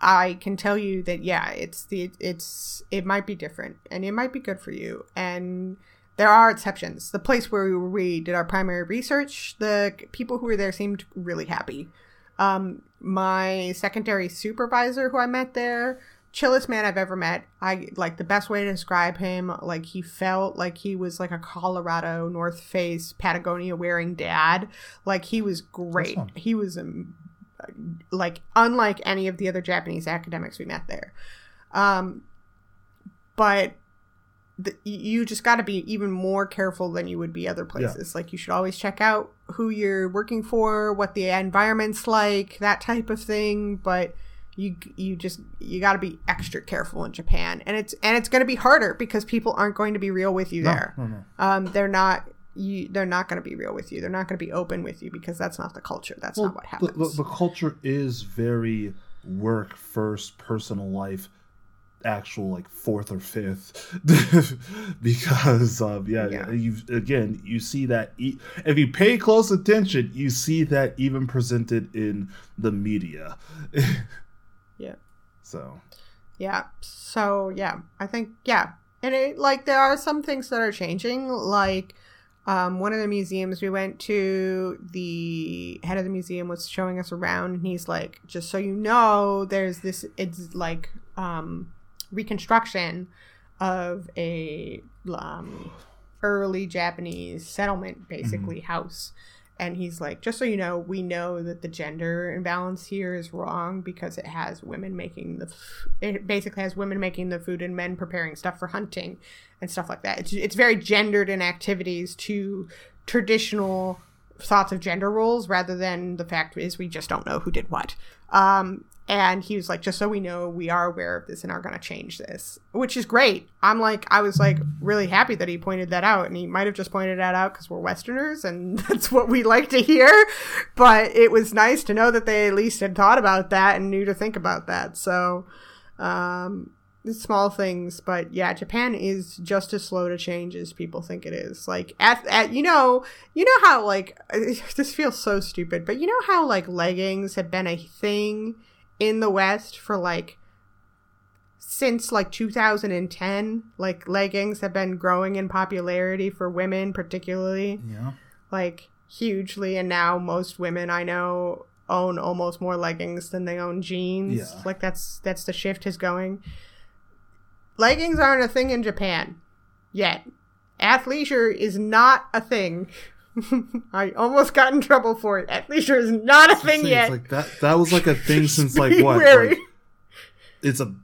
I can tell you that yeah, it's the it's it might be different and it might be good for you and there are exceptions. The place where we did our primary research, the people who were there seemed really happy. Um, my secondary supervisor, who I met there, chillest man I've ever met. I like the best way to describe him. Like he felt like he was like a Colorado North Face Patagonia wearing dad. Like he was great. He was um, like unlike any of the other Japanese academics we met there. Um, but the, you just got to be even more careful than you would be other places. Yeah. Like you should always check out who you're working for, what the environment's like, that type of thing. But you you just you got to be extra careful in Japan, and it's and it's going to be harder because people aren't going to be real with you no, there. No, no. Um, they're not. You, they're not going to be real with you. They're not going to be open with you because that's not the culture. That's well, not what happens. The, the, the culture is very work first, personal life actual like fourth or fifth (laughs) because um yeah, yeah. you again you see that e- if you pay close attention you see that even presented in the media (laughs) so yeah so yeah i think yeah and it like there are some things that are changing like um, one of the museums we went to, the head of the museum was showing us around, and he's like, "Just so you know, there's this. It's like um, reconstruction of a um, early Japanese settlement, basically mm-hmm. house. And he's like, just so you know, we know that the gender imbalance here is wrong because it has women making the, f- it basically has women making the food and men preparing stuff for hunting and stuff like that. It's, it's very gendered in activities to traditional thoughts of gender roles rather than the fact is we just don't know who did what. Um, and he was like, just so we know, we are aware of this and are going to change this, which is great. I'm like, I was like really happy that he pointed that out. And he might have just pointed that out because we're Westerners and (laughs) that's what we like to hear. But it was nice to know that they at least had thought about that and knew to think about that. So, um, small things but yeah japan is just as slow to change as people think it is like at, at you know you know how like (laughs) this feels so stupid but you know how like leggings have been a thing in the West for like since like 2010 like leggings have been growing in popularity for women particularly yeah. like hugely. And now most women i know own almost more leggings than they own jeans. Yeah. like that's that's the shift is going. Leggings aren't a thing in japan yet. Athleisure is not a thing (laughs) I almost got in trouble for it. At Athleisure is not a thing yet. like that. That was like a (laughs) thing since like what? Like, it's a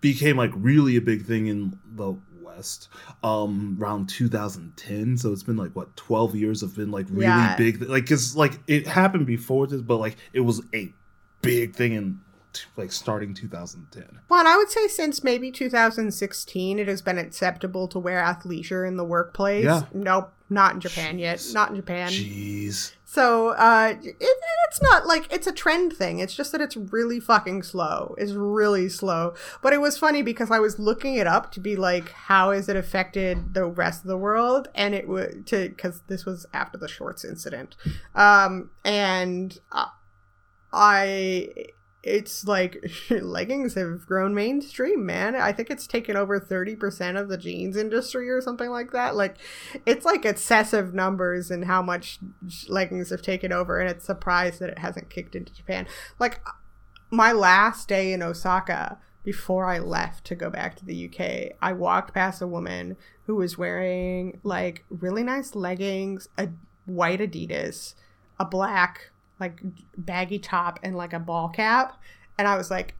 became like really a big thing in the West um around 2010 so it's been like what 12 years have been like really yeah. big like cuz like it happened before this but like it was a big thing in like starting 2010. Well, and I would say since maybe 2016, it has been acceptable to wear athleisure in the workplace. Yeah. Nope, not in Japan Jeez. yet. Not in Japan. Jeez. So uh, it, it's not like it's a trend thing. It's just that it's really fucking slow. It's really slow. But it was funny because I was looking it up to be like, how has it affected the rest of the world? And it would to because this was after the shorts incident, um, and. Uh, I it's like (laughs) leggings have grown mainstream, man. I think it's taken over 30% of the jeans industry or something like that. Like it's like excessive numbers and how much leggings have taken over and it's surprised that it hasn't kicked into Japan. Like my last day in Osaka before I left to go back to the UK, I walked past a woman who was wearing like really nice leggings, a white Adidas, a black like baggy top and like a ball cap, and I was like,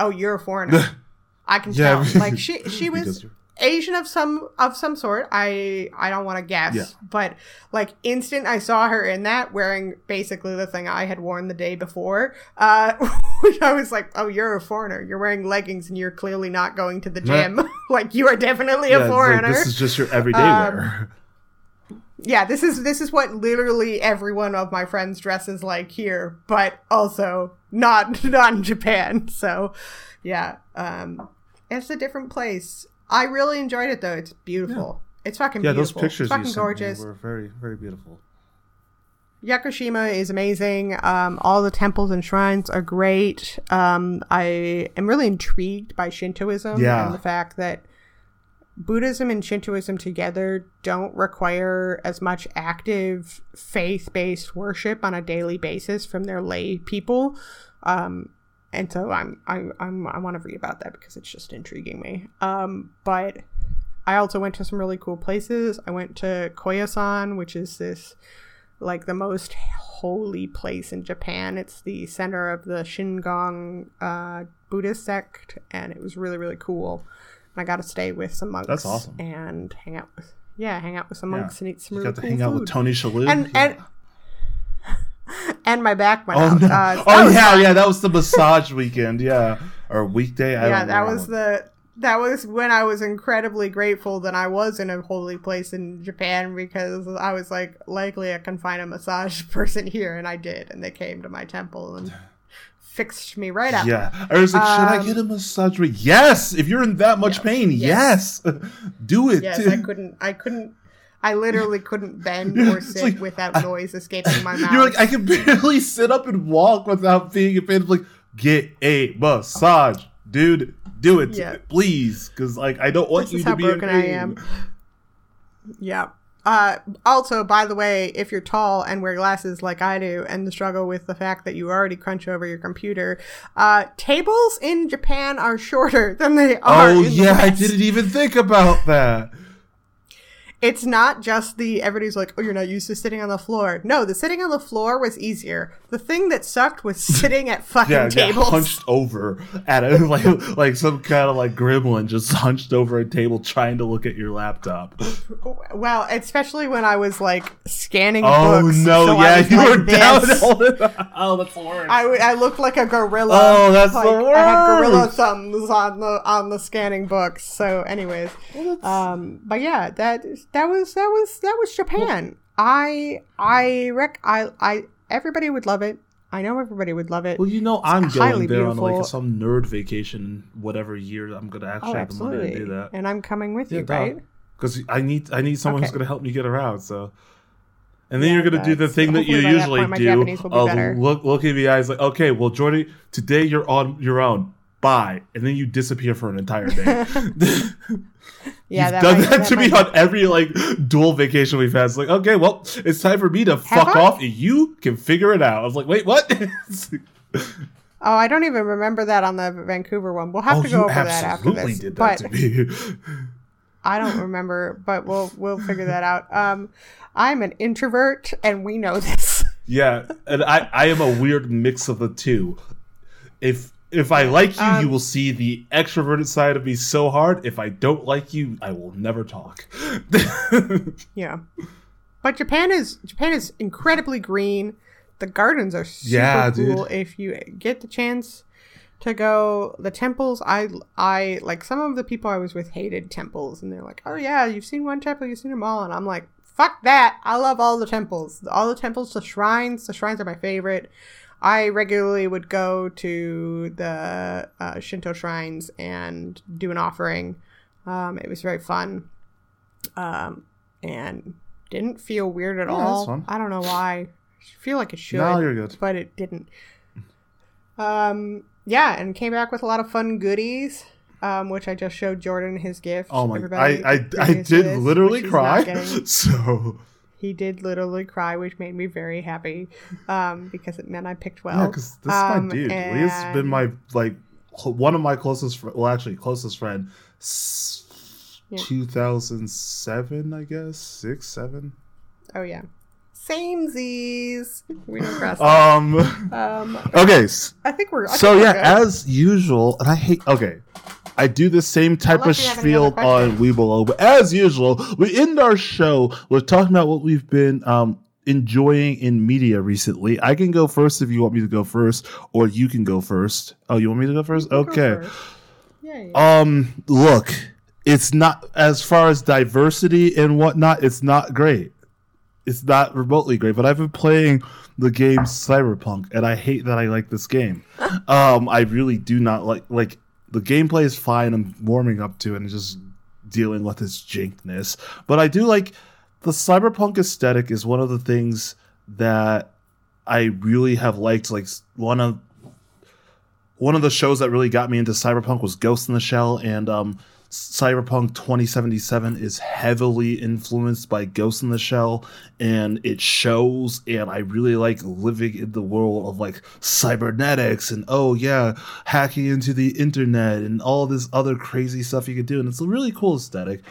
"Oh, you're a foreigner." (laughs) I can yeah. tell. Like she (laughs) she was Asian of some of some sort. I I don't want to guess, yeah. but like instant, I saw her in that wearing basically the thing I had worn the day before. Uh, (laughs) I was like, "Oh, you're a foreigner. You're wearing leggings, and you're clearly not going to the gym. like you are definitely yeah, a foreigner. Like, this is just your everyday um, wear." Yeah, this is this is what literally every one of my friends dresses like here, but also not (laughs) not in Japan. So, yeah, um, it's a different place. I really enjoyed it though. It's beautiful. Yeah. It's fucking yeah. Beautiful. Those pictures it's fucking gorgeous. were very very beautiful. Yakushima is amazing. Um, all the temples and shrines are great. Um, I am really intrigued by Shintoism Yeah. and the fact that Buddhism and Shintoism together don't require as much active faith based worship on a daily basis from their lay people. Um, and so I'm, I'm, I'm I want to read about that because it's just intriguing me. Um, but I also went to some really cool places. I went to Koyasan, which is this like the most holy place in Japan. It's the center of the Shingon uh, Buddhist sect, and it was really really cool. And I got to stay with some monks. That's awesome. And hang out with yeah, hang out with some Yeah. monks and eat some You really got to cool hang out with. Tony Shalhoub. and and (laughs) and my back went oh, out. no. Uh, oh yeah, fun. yeah, that was the massage weekend, yeah, or weekday. I yeah, that was the that was when I was incredibly grateful that I was in a holy place in Japan because I was like, likely I can find a massage (laughs) person here, and I did, and they came to my temple and fixed me right up. Yeah, I was like, should I Um, get a massage? Re- Yes, if you're in that much pain, yes, (laughs) do it. Yes, I couldn't. I couldn't. I literally couldn't bend (laughs) or sit like, without I- noise escaping my mouth. (laughs) You're like, I can barely sit up and walk without being in pain. I'm like, get a massage, dude. Do it, Yeah. please, because like I don't want This you is to how be in broken I am. Yeah. Uh, also, by the way, if you're tall and wear glasses like I do, and the struggle with the fact that you already crunch over your computer, uh, tables in Japan are shorter (laughs) than they are. Oh yeah, I didn't even think about that. It's not just the everybody's like, oh, you're not used to sitting on the floor. No, the sitting on the floor was easier. The thing that sucked was (laughs) sitting at fucking Yeah, yeah, tables. hunched over at it (laughs) like like some kind of like gremlin, just hunched over a table trying to look at your laptop. (laughs) Well, especially when I was like scanning Oh books. no, so yeah, you like were down. this. holding- Oh, that's the worst. I looked like a gorilla. Oh, that's the like, I had gorilla thumbs on the on the scanning books. So, anyways, um, but yeah, that that was that was that was Japan. I I rec I I everybody would love it. I know everybody would love it. Well, you know, I'm going there on like some nerd vacation, whatever year I'm gonna oh, actually oh, have the money to do that. And I'm coming with Yeah, you, right? Because I need I need someone who's gonna help me get around. So, and then Yeah, you're gonna do the thing that you that usually point do be of better. look look at the eyes like, okay, well, Jordy, today you're on your own. Bye, and then you disappear for an entire day. (laughs) (laughs) Yeah, You've that done might- that, that to me on every like dual vacation we've had. It's like, okay, well, it's time for me to fuck I? off, and you can figure it out. I was like, wait, what? (laughs) Oh, I don't even remember that on the Vancouver one. We'll have oh, to go over that after absolutely this. did that but to me. (laughs) I don't remember, but we'll we'll figure that out. Um, I'm an introvert, and we know this. Yeah, and I, I am a weird mix of the two. If if I like you, you Um, will see the extroverted side of me so hard. If I don't like you, I will never talk. (laughs) Yeah, but Japan is Japan is incredibly green. The gardens are super Yeah, dude. cool. If you get the chance to go, the temples. I I like some of the people I was with hated temples, and they're like, "Oh yeah, you've seen one temple, you've seen them all," and I'm like. Fuck that! I love all the temples. All the temples, the shrines. The shrines are my favorite. I regularly would go to the uh, Shinto shrines and do an offering. Um, it was very fun, um, and didn't feel weird at Yeah, all. I don't know why. I feel like it should, no, you're good. but it didn't. Um, yeah, and came back with a lot of fun goodies. Um, which I just showed Jordan his gift. Oh my! Everybody I I, I did this, literally which he's not cry. (laughs) So He did literally cry, which made me very happy um, because it meant I picked well. yeah, because this Um, is my dude. Leah's been my like one of my closest. Fr- well, actually, closest friend. S- Yeah. 2007, I guess six, seven. Oh yeah, same Z's. We don't cross. Um. um, (laughs) Okay. I think we're. I So think we're yeah, good. as usual, and I hate. Okay, I do the same type of spiel on questions. Weeblo, but as usual, we end our show with talking about what we've been um enjoying in media recently. I can go first if you want me to go first, or you can go first. Oh, you want me to go first? Go Okay. first. Yeah, yeah. Um, look, it's not as far as diversity and whatnot. It's not great. It's not remotely great. But I've been playing the game Cyberpunk, and I hate that I like this game. (laughs) um, I really do not like like the gameplay is fine. I'm warming up to it and just dealing with its jinkness. But I do like the cyberpunk aesthetic is one of the things that I really have liked. Like one of one of the shows that really got me into cyberpunk was Ghost in the Shell, and um, Cyberpunk 2077 is heavily influenced by Ghost in the Shell and it shows and I really like living in the world of like cybernetics and oh yeah hacking into the internet and all this other crazy stuff you can do and it's a really cool aesthetic.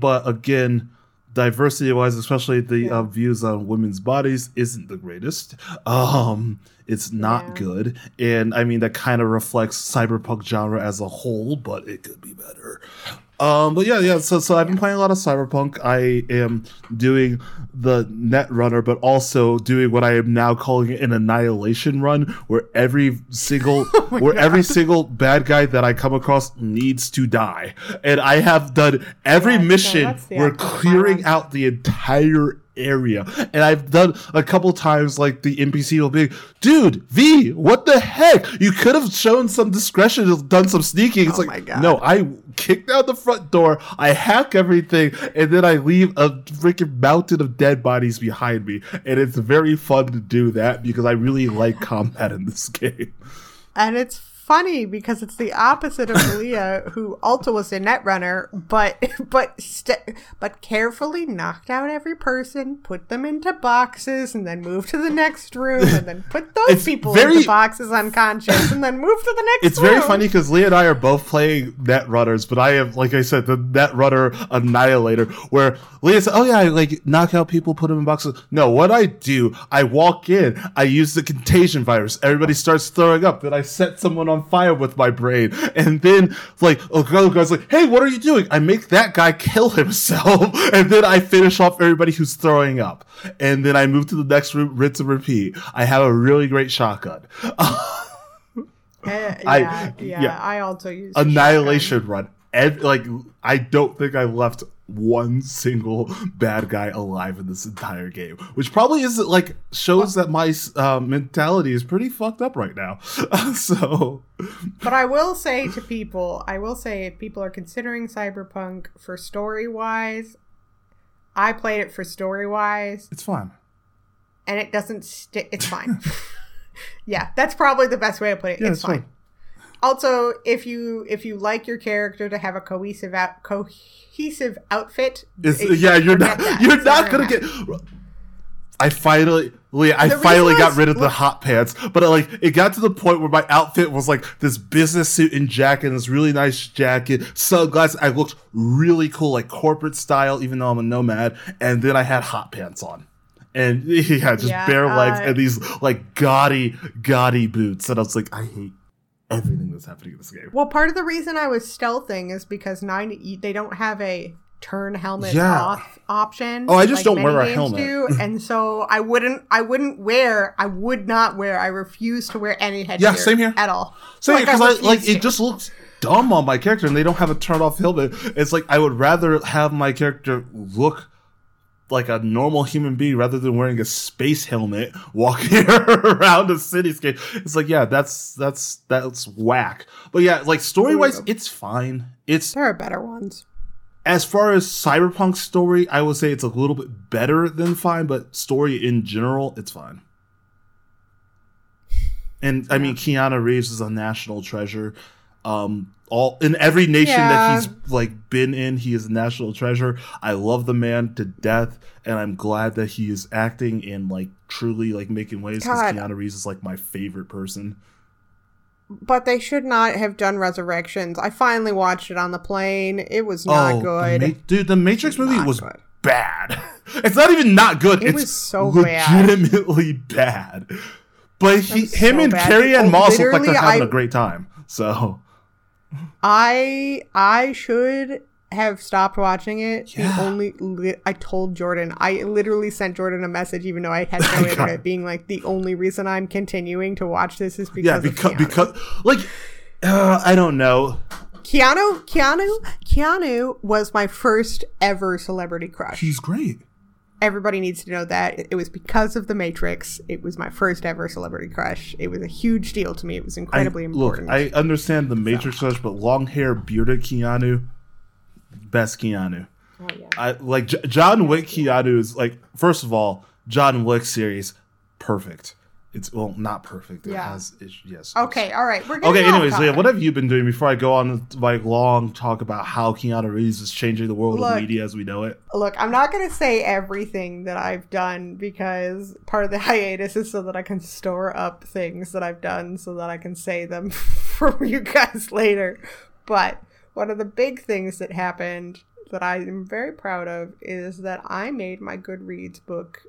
But again diversity wise especially the yeah. uh, views on women's bodies isn't the greatest um it's not yeah. good. And I mean, that kind of reflects cyberpunk genre as a whole, but it could be better. Um, but yeah, yeah. So, so I've been playing a lot of Cyberpunk. I am doing the net runner, but also doing what I am now calling an annihilation run, where every single, (laughs) oh where God. every single bad guy that I come across needs to die. And I have done every yeah, mission. we're clearing out the entire area. And I've done a couple times like the NPC will be, dude, V, what the heck? You could have shown some discretion done some sneaking. It's oh like, no, I kick down the front door, I hack everything, and then I leave a freaking mountain of dead bodies behind me. And it's very fun to do that because I really like combat in this (laughs) game. And it's funny because it's the opposite of Leah, (laughs) who also was a netrunner, but but st- but carefully knocked out every person, put them into boxes, and then moved to the next room, and then put (laughs) those it's people very, into boxes unconscious, and then moved to the next. Room. It's room. very funny because Leah and I are both playing netrunners, but I am, like I said, the netrunner annihilator, where Leah said, "Oh yeah, I like knock out people, put them in boxes." No, what I do, I walk in, I use the contagion virus, everybody starts throwing up, then I set someone on on fire with my brain. And then, like, goes like, hey, what are you doing? I make that guy kill himself. (laughs) and then I finish off everybody who's throwing up. And then I move to the next room, rinse and repeat. I have a really great shotgun. (laughs) uh, yeah, I, yeah, yeah, I also use Annihilation Run. Every, like, I don't think I left one single bad guy alive in this entire game, which probably is like shows that my uh, mentality is pretty fucked up right now. (laughs) so, but I will say to people, I will say if people are considering Cyberpunk for story wise, I played it for story wise. It's fun, and it doesn't stick. It's fine. (laughs) yeah, that's probably the best way to put it. Yeah, it's, it's fine. fine. Also, if you if you like your character to have a cohesive out cohesive outfit, yeah, you're not that. you're not gonna get. I finally, I finally got rid of the hot pants, but like it got to the point where my outfit was like this business suit and jacket, and this really nice jacket, sunglasses. I looked really cool, like corporate style, even though I'm a nomad. And then I had hot pants on, and (laughs) yeah, just yeah, bare legs uh, and these like gaudy, gaudy boots. And I was like, I hate everything that's happening in this game. Well, part of the reason I was stealthing is because nine they don't have a turn helmet yeah. off option. Oh, I just like don't wear a helmet. Do, (laughs) and so I wouldn't I wouldn't wear I would not wear I refuse to wear any headgear. Yeah, same here at all. Same like, because I, I, like to. it just looks dumb on my character and they don't have a turn off helmet. It's like I would rather have my character look like a normal human being rather than wearing a space helmet walking (laughs) around a cityscape. It's like, yeah, that's that's that's whack. But yeah, like story wise, it's fine. It's there are better ones. As far as cyberpunk story, I would say it's a little bit better than fine, but story in general, it's fine. And I mean, Keanu Reeves is a national treasure. Um, all in every nation yeah. that he's like been in he is a national treasure. I love the man to death and i'm glad that he is acting and like truly like making waves because keanu reeves is like my favorite person. But they should not have done resurrections. I finally watched it on the plane. It was not oh, good. Ma- dude the matrix movie was good. bad. (laughs) It's not even not good. It it's was so legitimately bad, bad. but he, him so and Carrie Ann oh, Moss look like they're having I, a great time so I I should have stopped watching it. Yeah. The only li- I told Jordan, I literally sent Jordan a message, even though I had (laughs) no internet, being like, the only reason I'm continuing to watch this is because yeah, because because like uh, I don't know. Keanu, Keanu, Keanu was my first ever celebrity crush. He's great everybody needs to know that it was because of the matrix it was my first ever celebrity crush it was a huge deal to me it was incredibly I, important look i understand the matrix so. crush but long hair bearded keanu best keanu oh, yeah. I like J- John Wick Keanu is like first of all John Wick series, perfect. It's well, not perfect. It Yeah. has is- yes. Okay, all right. We're Okay. Anyways, so yeah, what have you been doing before I go on like long talk about how Keanu Reeves is changing the world Look. of media as we know it? Look, I'm not going to say everything that I've done because part of the (laughs) hiatus is so that I can store up things that I've done so that I can say them (laughs) for you guys later. But one of the big things that happened that I am very proud of is that I made my Goodreads book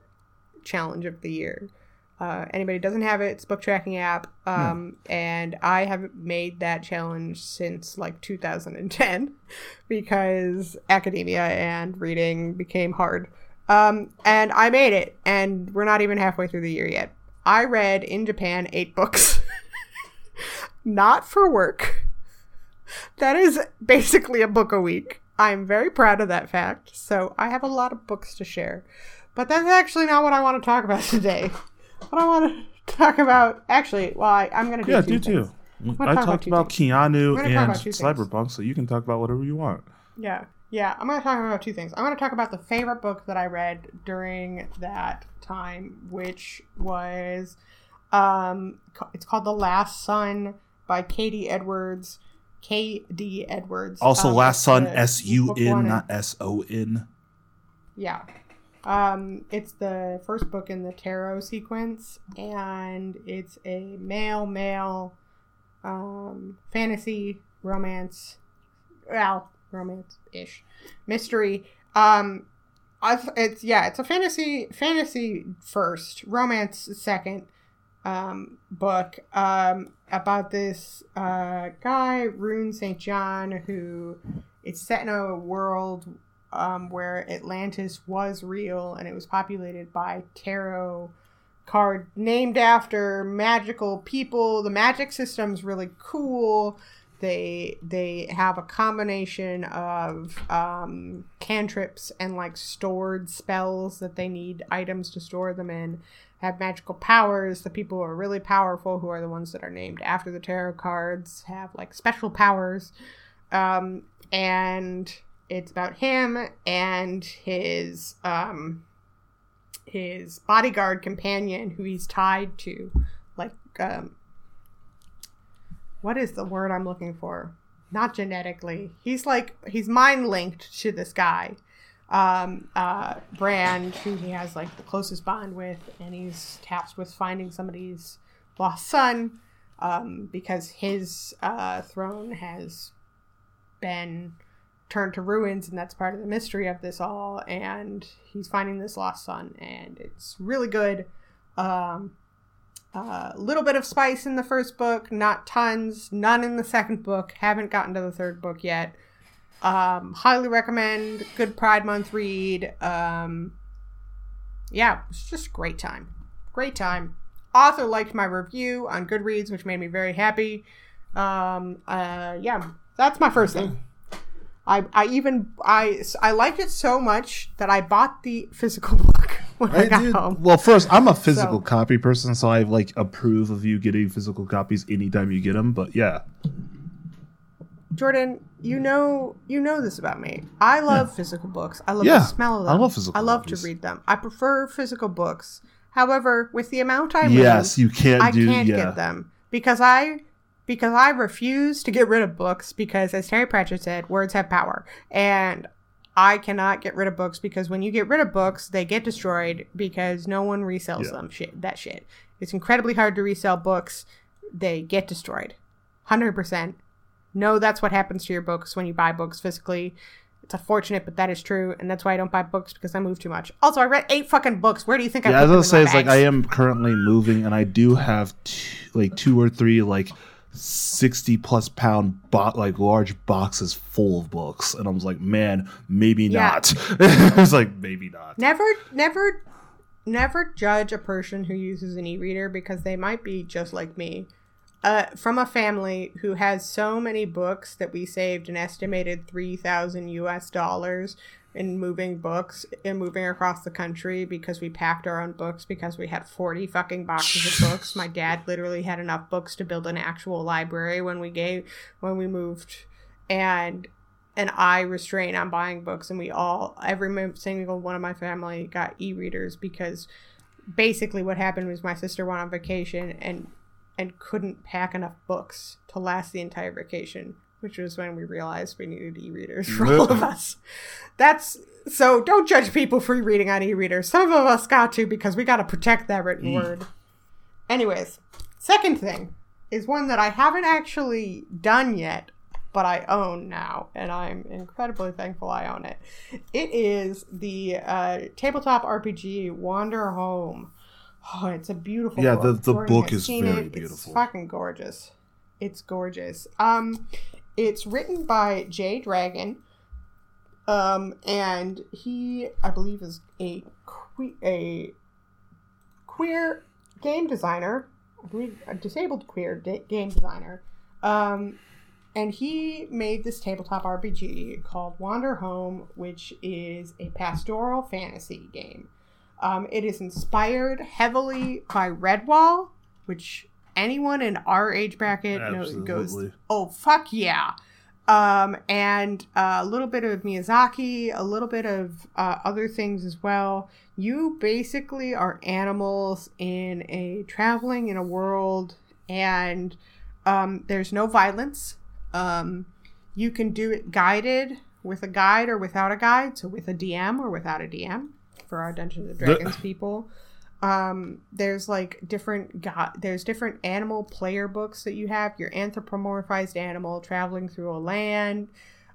challenge of the year. Uh, anybody doesn't have it, it's a book tracking app. Um, And I haven't made that challenge since like 2010 (laughs) because academia and reading became hard. Um, and I made it, and we're not even halfway through the year yet. I read in Japan eight books, (laughs) not for work. That is basically a book a week. I'm very proud of that fact. So I have a lot of books to share. But that's actually not what I want to talk about (laughs) today. What I want to (laughs) talk about, actually, well, I, I'm going to do Yeah, do things. too. I talk about talked two about. Keanu We're gonna talk and about. Cyberpunk, so you can talk about whatever you want. Yeah, yeah. I'm going to talk about two things. I'm going to talk about the favorite book that I read during that time, which was, um, it's called The Last Sun by Katie Edwards. K.D. Edwards. Also, Um, Last Sun, S U N, not S O N. Yeah. Um, it's the first book in the tarot sequence, and it's a male male um, fantasy romance, well, romance ish mystery. Um, it's yeah, it's a fantasy fantasy first, romance second um, book um, about this uh, guy Rune St. John who it's set in a world um, where Atlantis was real and it was populated by tarot card named after magical people. The magic system's really cool. They they have a combination of um, cantrips and like stored spells that they need items to store them in. Have magical powers. The people who are really powerful, who are the ones that are named after the tarot cards, have like special powers. Um, and it's about him and his um his bodyguard companion who he's tied to like um what is the word i'm looking for? Not genetically. He's like he's mind linked to this guy. Um uh brand who he has like the closest bond with and he's tasked with finding somebody's lost son um because his uh throne has been turned to ruins and that's part of the mystery of this all and he's finding this lost son and it's really good. Um a little bit of spice in the first book not tons none in the second book haven't gotten to the third book yet. Um highly recommend good pride month read. Um yeah it's just great time. Great time. Author liked my review on goodreads which made me very happy. Um uh yeah that's my first thing I, I even I, I liked it so much that I bought the physical (laughs) book when I, I got did- home. Well, first, I'm a physical So- copy person, so I like approve of you getting physical copies anytime you get them. But yeah, Jordan, you know you know this about me. I love physical books. I love Yeah, the smell of them. I love physical I love copies. to read them. I prefer physical books. However, with the amount I yes, read, you can't I do. can't yeah, get them because I because I refuse to get rid of books because as Terry Pratchett said, words have power. And I cannot get rid of books because when you get rid of books, they get destroyed because no one resells Yeah. them shit that shit. It's incredibly hard to resell books. They get destroyed. 100%. No, that's what happens to your books when you buy books physically. It's unfortunate, but that is true, and that's why I don't buy books because I move too much. Also, I read eight fucking books. Where do you think I yeah. I was in say, it's like? I am currently moving, and I do have two, like two or three like sixty plus pound bo- like large boxes full of books, and I was like, man, maybe Yeah. not. (laughs) I was like, maybe not. Never, never, never judge a person who uses an e-reader because they might be just like me. Uh, from a family who has so many books that we saved an estimated three thousand U.S. dollars in moving books and moving across the country because we packed our own books because we had forty fucking boxes of books. My dad (laughs) literally had enough books to build an actual library when we gave when we moved, and and I restrain on buying books, and we all, every single one of my family got e readers because basically what happened was my sister went on vacation and and couldn't pack enough books to last the entire vacation, which was when we realized we needed e readers for all of us. That's so don't judge people for reading on e readers. Some of us got to because we got to protect that written word. Anyways, second thing is one that I haven't actually done yet, but I own now, and I'm incredibly thankful I own it. It is the uh, tabletop RPG Wanderhome. Oh, it's a beautiful. Yeah, book. the- the book is very it. beautiful. It's fucking gorgeous. It's gorgeous. Um, it's written by Jay Dragon. Um, and he, I believe, is a que- a queer game designer. I believe a disabled queer da- game designer. Um, and he made this tabletop RPG called Wanderhome, which is a pastoral fantasy game. Um, it is inspired heavily by Redwall, which anyone in our age bracket knows goes, oh fuck yeah. Um, and uh, a little bit of Miyazaki, a little bit of uh, other things as well. You basically are animals in a traveling in a world, and um, there's no violence. Um, you can do it guided with a guide or without a guide, so with a DM or without a DM for our Dungeons and Dragons people. Um, there's like different go- there's different animal player books that you have. Your anthropomorphized animal traveling through a land.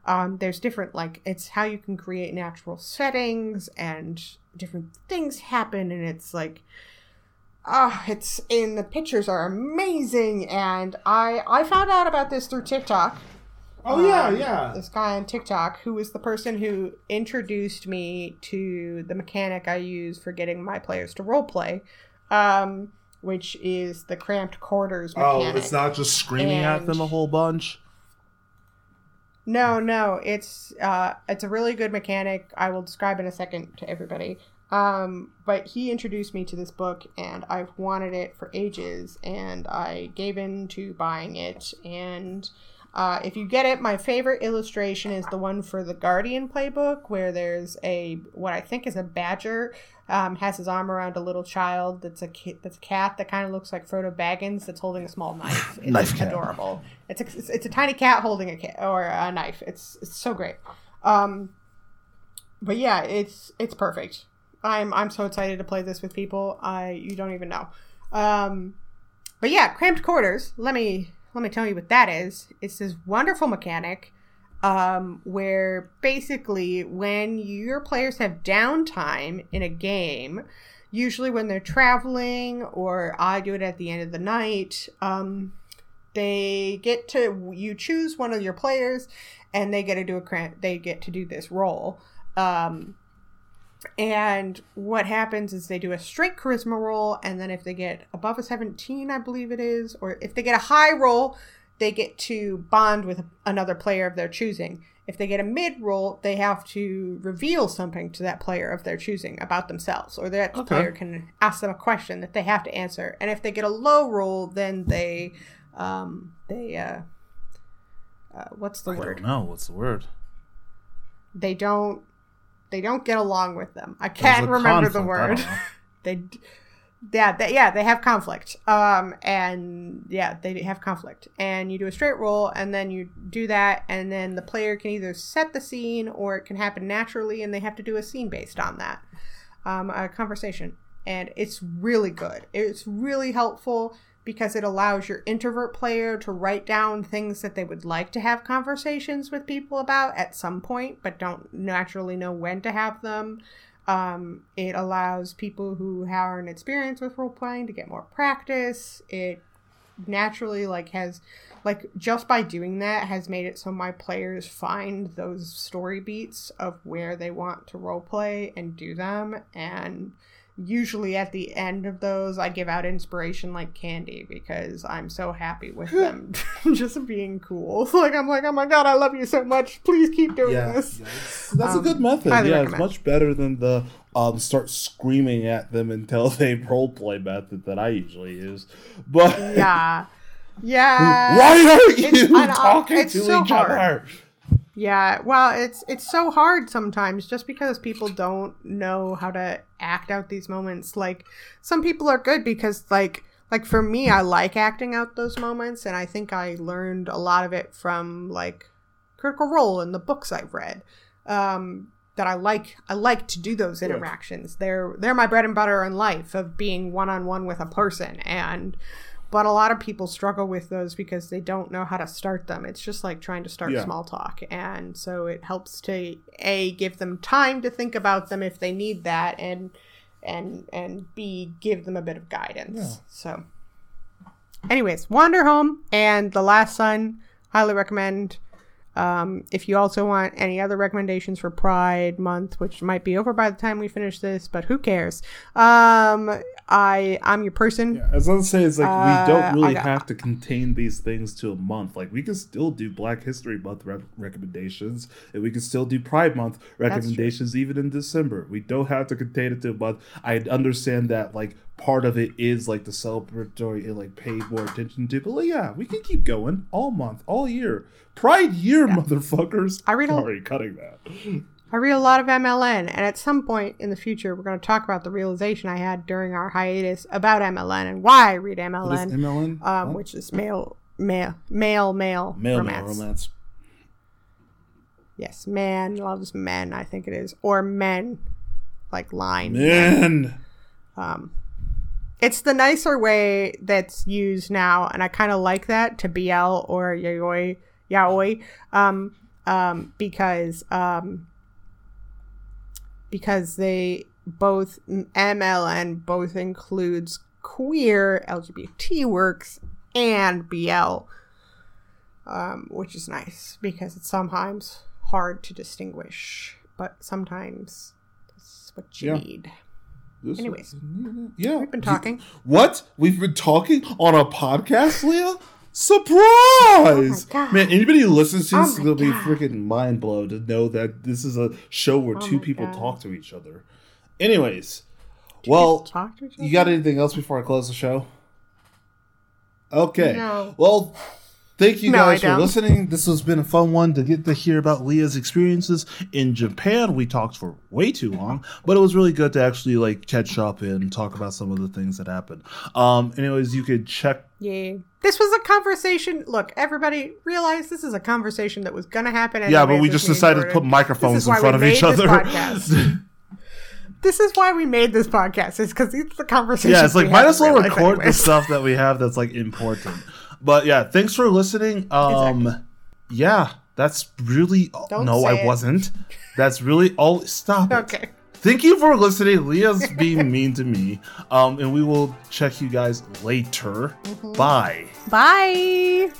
Um, there's different like it's how you can create natural settings and different things happen, and it's like ah, it's in the pictures are amazing. And I I found out about this through TikTok Oh yeah, um, yeah. this guy on TikTok who was the person who introduced me to the mechanic I use for getting my players to roleplay, um, which is the cramped quarters mechanic. Oh, it's not just screaming at them a whole bunch. No, no, it's uh, it's a really good mechanic. I will describe in a second to everybody. Um, but he introduced me to this book, and I've wanted it for ages, and I gave in to buying it. And uh, if you get it, my favorite illustration is the one for the Guardian playbook, where there's a what I think is a badger um, has his arm around a little child that's a kid, that's a cat that kind of looks like Frodo Baggins that's holding a small knife. (sighs) It's Knife cat. adorable. It's a, it's, it's a tiny cat holding a cat or a knife. It's it's so great. Um, but yeah, it's it's perfect. I'm I'm so excited to play this with people. I you don't even know. Um, but yeah, cramped quarters. Let me let me tell you what that is. It's this wonderful mechanic um, where basically when your players have downtime in a game, usually when they're traveling or I do it at the end of the night, um, they get to you choose one of your players and they get to do a. They get to do this roll. Um, and what happens is they do a straight charisma roll, and then if they get above a 17, I believe it is, or if they get a high roll, they get to bond with another player of their choosing. If they get a mid roll, they have to reveal something to that player of their choosing about themselves, or that Okay. player can ask them a question that they have to answer. And if they get a low roll, then they, um, they, uh, uh, what's the I word? don't know what's the word. They don't, they don't get along with them. I can't remember the conflict, I word. (laughs) they yeah they, yeah they have conflict. Um and yeah they have conflict. And you do a straight roll and then you do that and then the player can either set the scene or it can happen naturally and they have to do a scene based on that. Um a conversation. And it's really good. It's really helpful because it allows your introvert player to write down things that they would like to have conversations with people about at some point but don't naturally know when to have them um, it allows people who have an experience with role playing to get more practice. It naturally like has like just by doing that has made it so my players find those story beats of where they want to role play and do them and usually at the end of those I give out inspiration like candy because I'm so happy with (laughs) them (laughs) just being cool. (laughs) Like I'm like, oh my god, I love you so much. Please keep doing Yeah, this. that's, that's a Um, good method. Yeah, it's much better than the um start screaming at them until they roleplay method that I usually use. But Yeah. Yeah. why are you talking to each hard. other? Yeah, well, it's it's so hard sometimes just because people don't know how to act out these moments. Like some people are good because like like for me I like acting out those moments and I think I learned a lot of it from like Critical Role and the books I've read. Um that I like I like to do those interactions. They're they're my bread and butter in life of being one on one with a person and but a lot of people struggle with those because they don't know how to start them. It's just like trying to start Yeah. small talk. And so it helps to A give them time to think about them if they need that and and and B give them a bit of guidance. Yeah. So anyways, Wanderhome and The Last Sun highly recommend. Um, if you also want any other recommendations for Pride Month, which might be over by the time we finish this, but who cares? Um, I I'm your person. Yeah, as I was saying, it's like Uh, we don't really got- have to contain these things to a month. Like we can still do Black History Month re- recommendations, and we can still do Pride Month recommendations even in December. We don't have to contain it to a month. I understand that like part of it is like the celebratory and like pay more attention to, but like, yeah, we can keep going all month, all year. Pride year, motherfuckers. I read Sorry, cutting that. I read a lot of MLN, and at some point in the future, we're going to talk about the realization I had during our hiatus about MLN and why I read MLN, MLN? um, What? which is male, male, male, male, Male romance. male romance. Yes, man loves men. I think it is, or men like line. Men! Um, it's the nicer way that's used now, and I kind of like that to BL or yaoi, yaoi, um, um, because um, because they both MLN both includes queer LGBT works and BL, um, which is nice because it's sometimes hard to distinguish, but sometimes that's what you Yeah. need. This- Anyways. yeah, We've been talking. What? We've been talking on a podcast, Leah? Surprise! Oh God. Man, anybody who listens to Oh this is gonna be freaking mind blown to know that this is a show where Oh two people God. talk to each other. Anyways, well, talk to each you got anything else before I close the show? Okay. No. Well, thank you No, guys for listening. This has been a fun one to get to hear about Leah's experiences in Japan. We talked for way too long, but it was really good to actually like catch up and talk about some of the things that happened. Um, anyways, you could check. Yeah. This was a conversation. Look, everybody realize this is a conversation that was going to happen. Yeah, but we just me and decided to put microphones This is in why front we of each made this other. podcast. This is why we made this podcast. It's because it's the conversation. yeah, it's like we might as well in real life record the stuff that we have that's like important. (laughs) But yeah, thanks for listening. Um, yeah, that's really Don't no, I it. wasn't. That's really all. Stop it. Okay. Thank you for listening. Leah's (laughs) being mean to me. Um, and we will check you guys later. Mm-hmm. Bye. Bye.